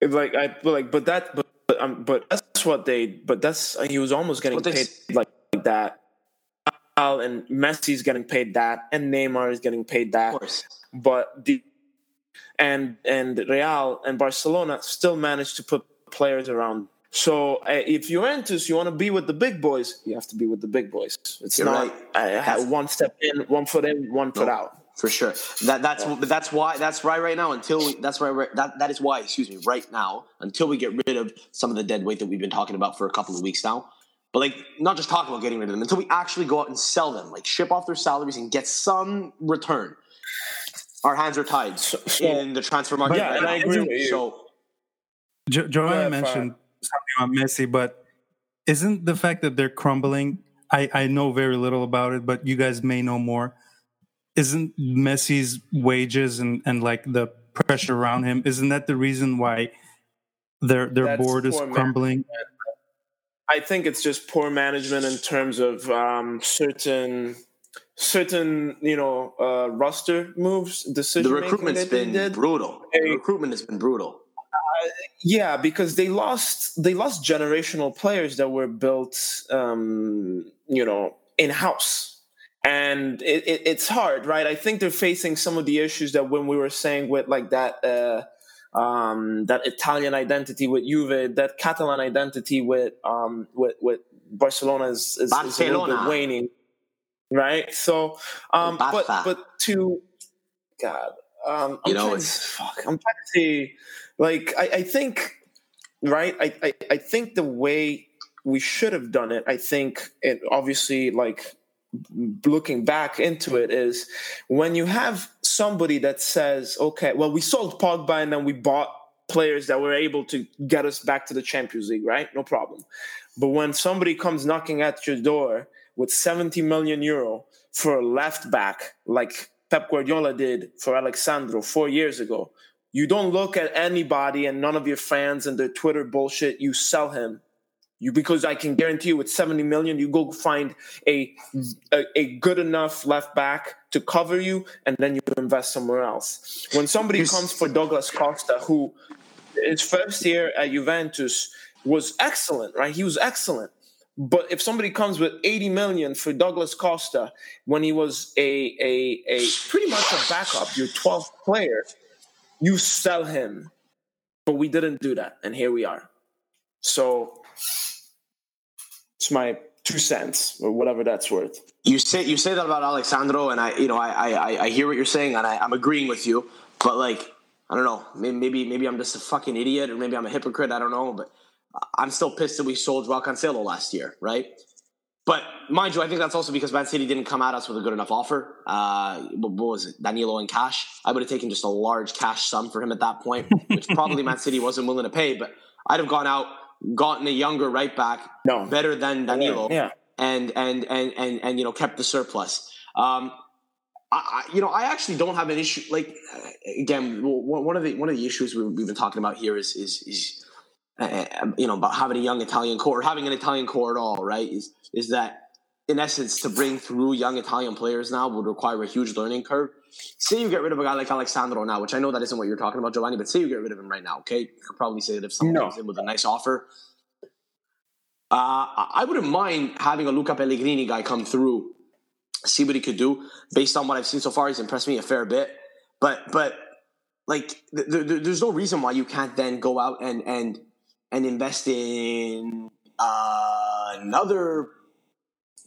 [SPEAKER 3] like I like, but that but but, um, but that's what they. But that's he was almost getting paid like that and Messi Messi's getting paid that, and Neymar is getting paid that. But the and and Real and Barcelona still managed to put players around. So uh, if Juventus, you want to be with the big boys, you have to be with the big boys. It's You're not right. uh, one step in, one foot in, one foot out.
[SPEAKER 2] For sure. That that's yeah. that's why that's right right now until we, that's why that that is why excuse me right now until we get rid of some of the dead weight that we've been talking about for a couple of weeks now but like not just talk about getting rid of them until we actually go out and sell them, like ship off their salaries and get some return. Our hands are tied so, in the transfer market.
[SPEAKER 3] Yeah, and I agree with you. So,
[SPEAKER 1] jo- Joanna mentioned something about Messi, but isn't the fact that they're crumbling? I, I know very little about it, but you guys may know more. Isn't Messi's wages and, and like the pressure around him? Isn't that the reason why their their board is crumbling? Man
[SPEAKER 3] I think it's just poor management in terms of um, certain certain you know uh, roster moves. Decision
[SPEAKER 2] the recruitment's been brutal. The recruitment has been brutal.
[SPEAKER 3] Uh, yeah, because they lost they lost generational players that were built, um, you know, in house, and it, it, it's hard, right? I think they're facing some of the issues that when we were saying with like that. Uh, um, that Italian identity with Juve, that Catalan identity with um, with, with Barcelona is, is, is, a little bit waning, right? So, um, but but to God, um, I'm you know, trying to, fuck, I'm trying to see, like, I, I think, right? I, I I think the way we should have done it, I think, it obviously like looking back into it is when you have somebody that says, okay, well, we sold Pogba and then we bought players that were able to get us back to the Champions League, right? No problem. But when somebody comes knocking at your door with 70 million euro for a left back, like Pep Guardiola did for Alex Sandro four years ago, you don't look at anybody and none of your fans and their Twitter bullshit. You sell him you because I can guarantee you with 70 million, you go find a, a, a good enough left back to cover you, and then you invest somewhere else. When somebody comes for Douglas Costa, who his first year at Juventus was excellent, right? He was excellent. But if somebody comes with 80 million for Douglas Costa when he was a a, a pretty much a backup, your 12th player, you sell him. But we didn't do that, and here we are. So It's my two cents or whatever that's worth.
[SPEAKER 2] You say you say that about Alex Sandro, and I you know I I, I hear what you're saying, and I, I'm agreeing with you. But like I don't know, maybe maybe I'm just a fucking idiot, or maybe I'm a hypocrite. I don't know, but I'm still pissed that we sold Joao Cancelo last year, right? But mind you, I think that's also because Man City didn't come at us with a good enough offer. Uh, what was it, Danilo in cash? I would have taken just a large cash sum for him at that point, which probably Man City wasn't willing to pay. But I'd have gone out, gotten a younger right back,
[SPEAKER 3] No.
[SPEAKER 2] better than Danilo,
[SPEAKER 3] Yeah.
[SPEAKER 2] and and and and and you know kept the surplus. Um, I, you know, I actually don't have an issue. Like uh, again, one of the one of the issues we- we've been talking about here is is is uh, you know about having a young Italian core, or having an Italian core at all, right? Is is that in essence to bring through young Italian players now would require a huge learning curve. Say you get rid of a guy like Alex Sandro now, which I know that isn't what you're talking about, Giovanni, but say you get rid of him right now, okay? You could probably say that if someone
[SPEAKER 3] No.
[SPEAKER 2] comes in with a nice offer, uh, I wouldn't mind having a Luca Pellegrini guy come through, see what he could do. Based on what I've seen so far, he's impressed me a fair bit. But but like, th- th- there's no reason why you can't then go out and and and invest in uh, another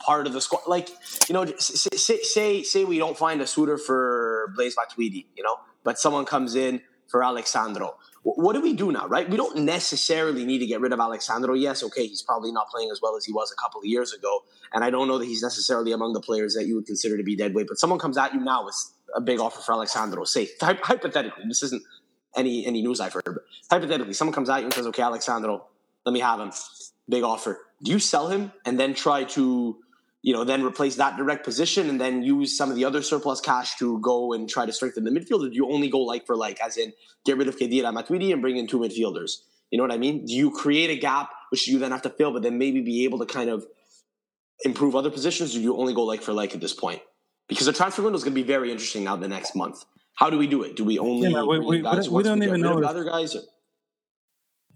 [SPEAKER 2] part of the squad. Like you know, say, say say we don't find a suitor for Blaise Matuidi, you know, but someone comes in for Alex Sandro. Wh- What do we do now, right? We don't necessarily need to get rid of Alex Sandro. Yes, okay, he's probably not playing as well as he was a couple of years ago, and I don't know that he's necessarily among the players that you would consider to be dead weight. But someone comes at you now with a big offer for Alex Sandro. Say hy- hypothetically, this isn't any any news I've heard, but hypothetically, someone comes at you and says, "Okay, Alex Sandro, let me have him. Big offer." Do you sell him and then try to, you know, then replace that direct position and then use some of the other surplus cash to go and try to strengthen the midfield? Or do you only go like for like, as in get rid of Khedira Matuidi and bring in two midfielders? You know what I mean? Do you create a gap which you then have to fill, but then maybe be able to kind of improve other positions? Or do you only go like for like at this point? Because the transfer window is going to be very interesting now the next month. How do we do it? Do we only
[SPEAKER 1] Yeah, we- we- we don't even know if-
[SPEAKER 2] other guys? Or?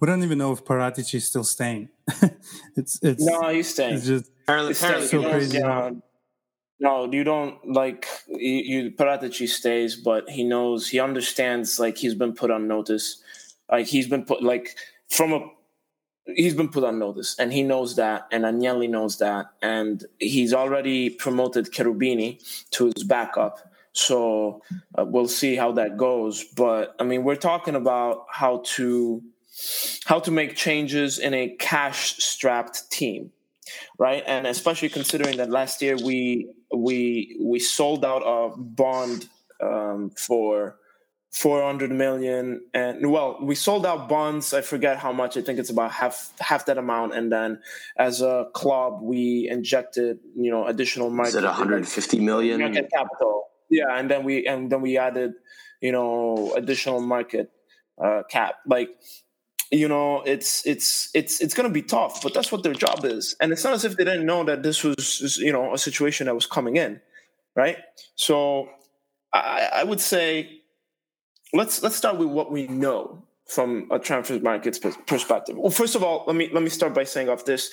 [SPEAKER 1] We don't even know if Paratici is still staying. it's it's
[SPEAKER 3] No, he's staying.
[SPEAKER 1] it's just
[SPEAKER 2] Apparently,
[SPEAKER 3] It's
[SPEAKER 2] apparently
[SPEAKER 1] so
[SPEAKER 3] staying.
[SPEAKER 1] crazy
[SPEAKER 3] Yeah. No, you don't like you, you Paratici stays, but he knows he understands like he's been put on notice. Like he's been put like from a he's been put on notice and he knows that and Agnelli knows that and he's already promoted Cherubini to his backup. So uh, we'll see how that goes, but I mean we're talking about how to how to make changes in a cash strapped team right? And especially considering that last year we we we sold out a bond um, for 400 million and well we sold out bonds. I forget how much. I think it's about half half that amount. And then as a club we injected you know additional
[SPEAKER 2] Is
[SPEAKER 3] market
[SPEAKER 2] it 150 million?
[SPEAKER 3] market capital. Yeah and then we and then we added you know additional market uh, cap. Like you know it's it's it's it's going to be tough but that's what their job is. And it's not as if they didn't know that this was you know a situation that was coming in right? So i i would say let's let's start with what we know from a transfer markets perspective. Well first of all let me let me start by saying off this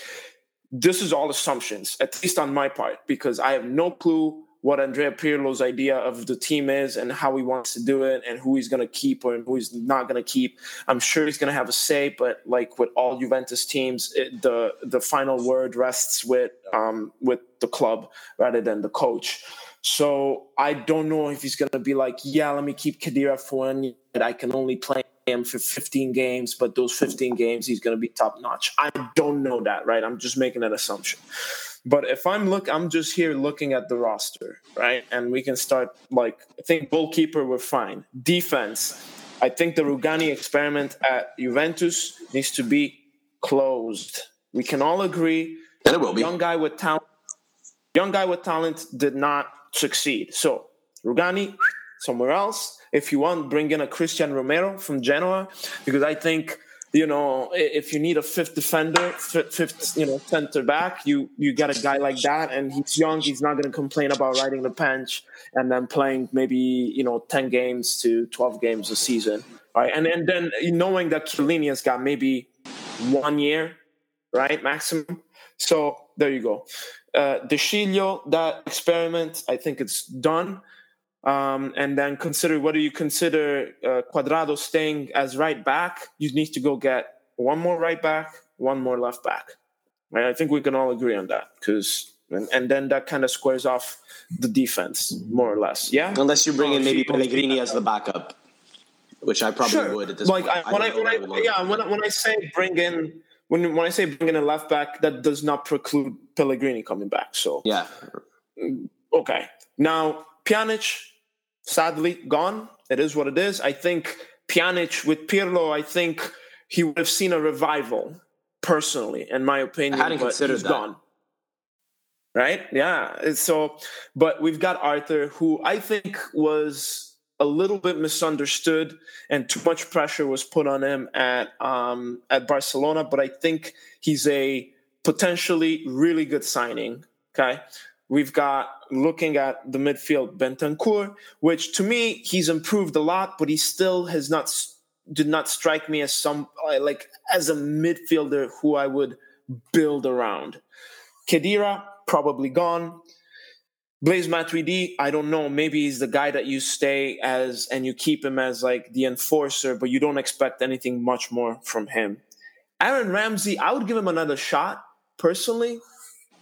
[SPEAKER 3] this is all assumptions at least on my part because i have no clue what Andrea Pirlo's idea of the team is and how he wants to do it and who he's going to keep or who he's not going to keep. I'm sure he's going to have a say, but like with all Juventus teams, it, the the final word rests with um, with the club rather than the coach. So I don't know if he's going to be like, yeah, let me keep Khedira for one. I can only play him for 15 games, but those 15 games he's going to be top notch. I don't know that, right? I'm just making an assumption. But if I'm look, I'm just here looking at the roster, right? And we can start like I think goalkeeper we're fine. Defense, I think the Rugani experiment at Juventus needs to be closed. We can all agree
[SPEAKER 2] And it will be.
[SPEAKER 3] young guy with talent young guy with talent did not succeed. So Rugani somewhere else. If you want, bring in a Cristian Romero from Genoa because I think you know if you need a fifth defender, fi- fifth you know center back, you you get a guy like that, and he's young. He's not going to complain about riding the bench and then playing maybe you know ten games to twelve games a season, right? And and then knowing that Chiellini has got maybe one year, right, maximum. So there you go. Uh, De Sciglio, that experiment, I think it's done. Um, and then consider what do you consider uh, Cuadrado staying as right back? You need to go get one more right back, one more left back. Right? I think we can all agree on that because, and, and then that kind of squares off the defense more or less. Yeah.
[SPEAKER 2] Unless you bring in maybe Pellegrini as the backup, which I probably
[SPEAKER 3] Sure.
[SPEAKER 2] would at this
[SPEAKER 3] Like
[SPEAKER 2] point.
[SPEAKER 3] I, when I, when I,
[SPEAKER 2] would
[SPEAKER 3] yeah, when I, when I say bring in when when I say bring in a left back, that does not preclude Pellegrini coming back. So
[SPEAKER 2] Yeah,
[SPEAKER 3] okay, now Pjanic, sadly gone. It is what it is. I think Pjanic with Pirlo, I think he would have seen a revival. Personally, in my opinion,
[SPEAKER 2] I hadn't
[SPEAKER 3] but
[SPEAKER 2] considered that.
[SPEAKER 3] gone. Right? Yeah. So, but we've got Arthur, who I think was a little bit misunderstood, and too much pressure was put on him at um, at Barcelona. But I think he's a potentially really good signing. Okay. We've got looking at the midfield Bentancur, which to me he's improved a lot, but he still has not did not strike me as some uh, like as a midfielder who I would build around. Khedira probably gone. Blaise Matuidi, I don't know. Maybe he's the guy that you stay as and you keep him as like the enforcer, but you don't expect anything much more from him. Aaron Ramsey, I would give him another shot personally,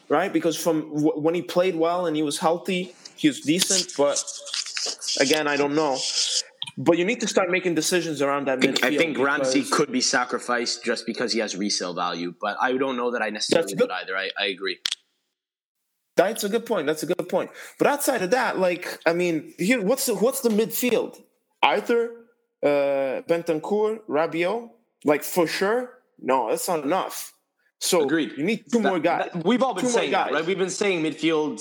[SPEAKER 3] right? Because from w- when he played well and he was healthy, he was decent. But again, I don't know. But you need to start making decisions around that
[SPEAKER 2] I think,
[SPEAKER 3] midfield.
[SPEAKER 2] I think Ramsey could be sacrificed just because he has resale value, but I don't know that I necessarily would either. I, I agree.
[SPEAKER 3] That's a good point. That's a good point. But outside of that, like, I mean, here, what's the what's the midfield? Arthur, uh, Bentancur, Rabiot, like for sure. No, that's not enough. So
[SPEAKER 2] Agreed.
[SPEAKER 3] You need two
[SPEAKER 2] That-
[SPEAKER 3] more guys.
[SPEAKER 2] that- we've all been
[SPEAKER 3] Two
[SPEAKER 2] saying that, right? We've been saying midfield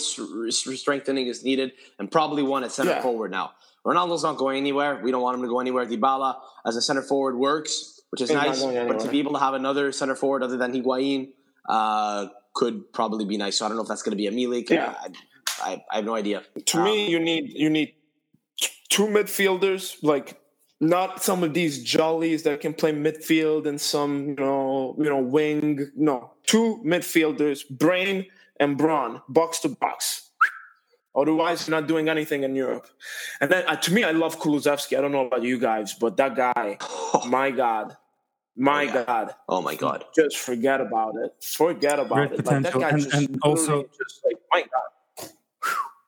[SPEAKER 2] strengthening is needed, and probably one at center
[SPEAKER 3] Yeah.
[SPEAKER 2] forward now. Ronaldo's not going anywhere. We don't want him to go anywhere. Dybala as a center forward works, which is
[SPEAKER 3] He's
[SPEAKER 2] nice. But to be able to have another center forward other than Higuain uh, could probably be nice. So I don't know if that's going to be a Milik.
[SPEAKER 3] Yeah.
[SPEAKER 2] I, I, I have no idea.
[SPEAKER 3] to me, you need you need two midfielders, like not some of these jollies that can play midfield and some you know you know wing. No, two midfielders, brain and brawn, box to box. Otherwise, you're not doing anything in Europe. And then, uh, to me, I love Kulusevski. I don't know about you guys, but that guy, my God, my
[SPEAKER 2] Oh, yeah.
[SPEAKER 3] God,
[SPEAKER 2] Oh my god.
[SPEAKER 3] just forget about it. Forget about
[SPEAKER 1] Great
[SPEAKER 3] it. Like, that
[SPEAKER 1] potential.
[SPEAKER 3] guy
[SPEAKER 1] And-
[SPEAKER 3] just
[SPEAKER 1] and also-
[SPEAKER 3] just like my God.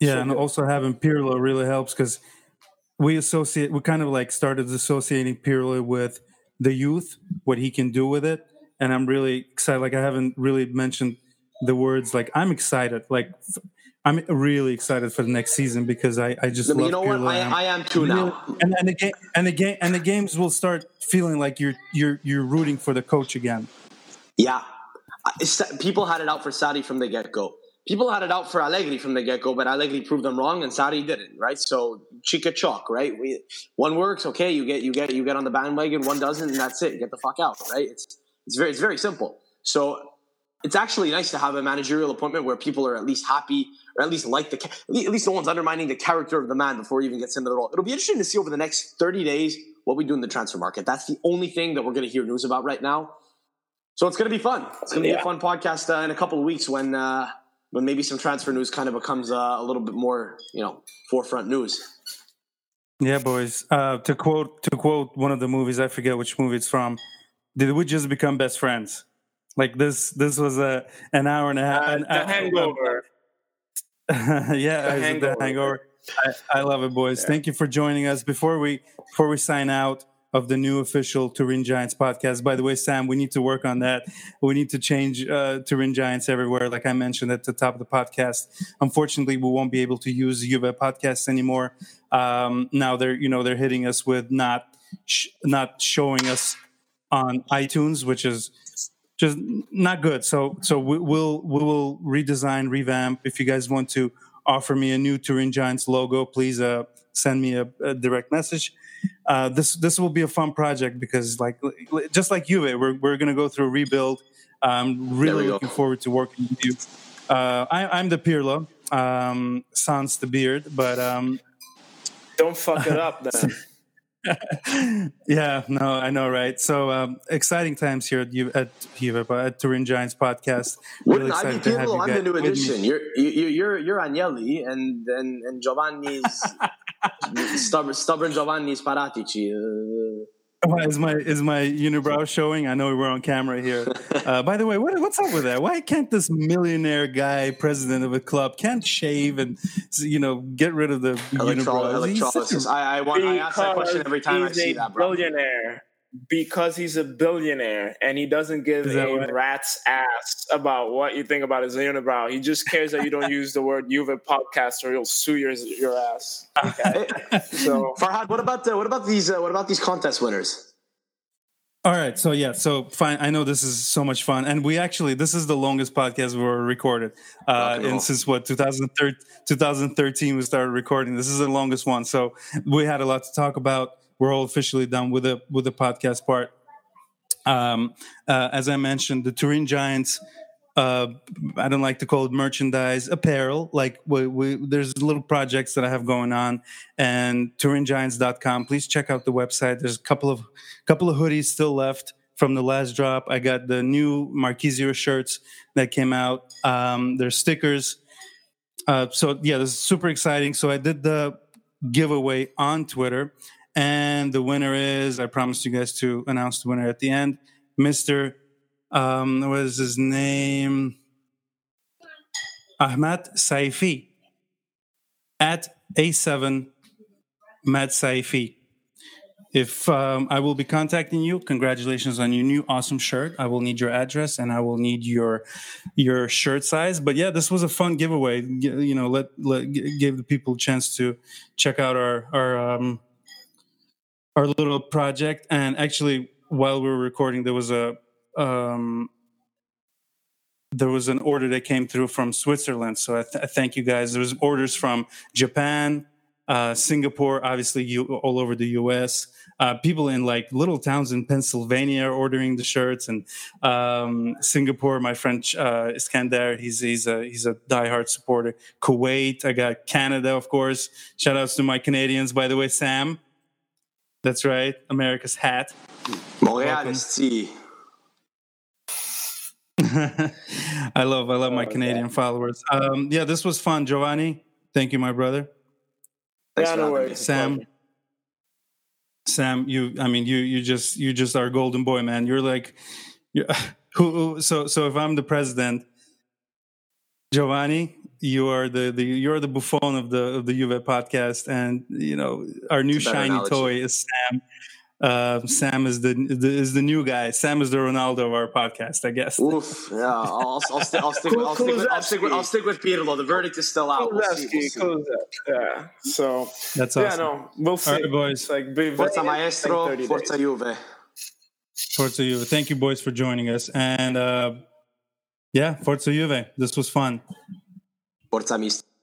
[SPEAKER 1] Yeah,
[SPEAKER 3] So
[SPEAKER 1] and
[SPEAKER 3] good.
[SPEAKER 1] also having Pirlo really helps because we associate, we kind of like started associating Pirlo with the youth, what he can do with it, and I'm really excited. Like I haven't really mentioned the words like I'm excited. Like I'm really excited for the next season because I I just
[SPEAKER 2] I you know what?
[SPEAKER 1] Pirlo.
[SPEAKER 2] I,
[SPEAKER 1] I'm
[SPEAKER 2] too now.
[SPEAKER 1] and, and the game and the game and the games will start feeling like you're you're you're rooting for the coach again.
[SPEAKER 2] Yeah. People had it out for Sarri from the get go. People had it out for Allegri from the get go, but Allegri proved them wrong, and Sarri didn't. Right? So chica chalk, right? We, one works, okay. You get you get you get on the bandwagon. One doesn't, and that's it. Get the fuck out. Right? It's it's very it's very simple. So it's actually nice to have a managerial appointment where people are at least happy or at least like the at least no one's undermining the character of the man before he even gets into the role. It'll be interesting to see over the next 30 days what we do in the transfer market. That's the only thing that we're going to hear news about right now. So it's going to be fun. It's going to be a fun podcast uh, in a couple of weeks when uh, when maybe some transfer news kind of becomes uh, a little bit more, you know, forefront news.
[SPEAKER 1] Yeah, boys. Uh, to quote to quote one of the movies, I forget which movie it's from. Did we just become best friends? Like this. This was a an hour and a half.
[SPEAKER 3] Uh,
[SPEAKER 1] an
[SPEAKER 3] the
[SPEAKER 1] hour-
[SPEAKER 3] hangover.
[SPEAKER 1] yeah,
[SPEAKER 3] The
[SPEAKER 1] is it the
[SPEAKER 3] Hangover.
[SPEAKER 1] hangover. I, I love it, boys. Thank you for joining us. Before we before we sign out of the new official Turin Giants podcast. By the way, Sam, we need to work on that. We need to change uh, Turin Giants everywhere, like I mentioned at the top of the podcast. Unfortunately, we won't be able to use Juve podcasts anymore. Um, now they're you know they're hitting us with not sh- not showing us on iTunes, which is just not good. So so we, we'll we will redesign, revamp. If you guys want to offer me a new Turin Giants logo, please uh, send me a, a direct message. Uh, this this will be a fun project because like just like you, we're we're gonna go through a rebuild. I'm really looking forward to working with you. Uh, I, I'm the Pirlo, um, Sans the beard, but um,
[SPEAKER 3] Don't fuck it up, then.
[SPEAKER 1] yeah, no, I know, right? So um, exciting times here at you at Juve, at Turin Giants podcast.
[SPEAKER 2] Wouldn't I
[SPEAKER 1] excited
[SPEAKER 2] be
[SPEAKER 1] to have
[SPEAKER 2] Pirlo?
[SPEAKER 1] you
[SPEAKER 2] I'm the new addition. You're you, you're you're Agnelli and and and Giovanni's stubborn stubborn Giovanni's Paratici. Uh,
[SPEAKER 1] Why is my is my unibrow showing? I know we're on camera here. Uh, by the way, what, what's up with that? Why can't this millionaire guy, president of a club, can't shave and you know get rid of the unibrow?
[SPEAKER 2] Electrolysis. I, I, want, I ask that question every time I see that.
[SPEAKER 3] Bro. Billionaire because he's a billionaire and he doesn't give a right? rat's ass about what you think about his unibrow. He just cares that you don't use the word Juve podcast or he'll sue your your ass. Okay?
[SPEAKER 2] so Farhad, what about the, what about these uh, what about these contest winners?
[SPEAKER 1] All right, so yeah, so fine. I know this is so much fun, and we actually this is the longest podcast we were recorded, uh, and since what 2013, 2013 we started recording. This is the longest one, so we had a lot to talk about we're all officially done with the with the podcast part. Um, uh, as I mentioned, the Turin Giants. Uh, I don't like to call it merchandise apparel. Like we, we, there's little projects that I have going on, and TurinGiants.com. Please check out the website. There's a couple of couple of hoodies still left from the last drop. I got the new Marchisio shirts that came out. Um, there's stickers. Uh, so yeah, this is super exciting. So I did the giveaway on Twitter, and the winner is, I promised you guys to announce the winner at the end, Mr. Um, what is his name? Ahmad Saifi at A7 Matt Saifi. If um, I will be contacting you, congratulations on your new awesome shirt. I will need your address and I will need your your shirt size. But yeah, this was a fun giveaway. You know, let let give the people a chance to check out our our um, our little project. And actually, while we were recording, there was a um, there was an order that came through from Switzerland. So I, th- I thank you guys. There was orders from Japan, uh, Singapore, obviously you, all over the U.S. Uh, people in like little towns in Pennsylvania are ordering the shirts, and um, Singapore. My friend uh, Iskandar, he's he's a he's a diehard supporter. Kuwait, I got Canada, of course. Shout outs to my Canadians, by the way. Sam, that's right, America's hat.
[SPEAKER 2] Montreal see.
[SPEAKER 1] I love I love my oh, Canadian followers. Um, yeah, this was fun, Giovanni. Thank you, my brother.
[SPEAKER 3] Yeah, no worries.
[SPEAKER 1] Sam. Sam, you I mean you you just you just are golden boy, man. You're like you're, who so so if I'm the president, Giovanni, you are the, the you're the Buffon of the of the Juve podcast, and you know our new shiny analogy. toy is Sam. Uh, Sam is the, the, is the new guy. Sam is the Ronaldo of our podcast, I guess.
[SPEAKER 2] Oof, yeah. I'll, I'll, st- I'll, stick, with, I'll, stick, with, I'll, stick with I'll stick with Pirlo. The verdict is still out. We'll see, we'll
[SPEAKER 3] see. Yeah. So
[SPEAKER 1] that's awesome.
[SPEAKER 3] Yeah, no, we'll see.
[SPEAKER 1] All right, boys.
[SPEAKER 3] Like, be
[SPEAKER 2] Forza Maestro, Forza Juve.
[SPEAKER 1] Forza Juve. Thank you, boys, for joining us. And uh, yeah, Forza Juve. This was fun.
[SPEAKER 2] Forza Mister.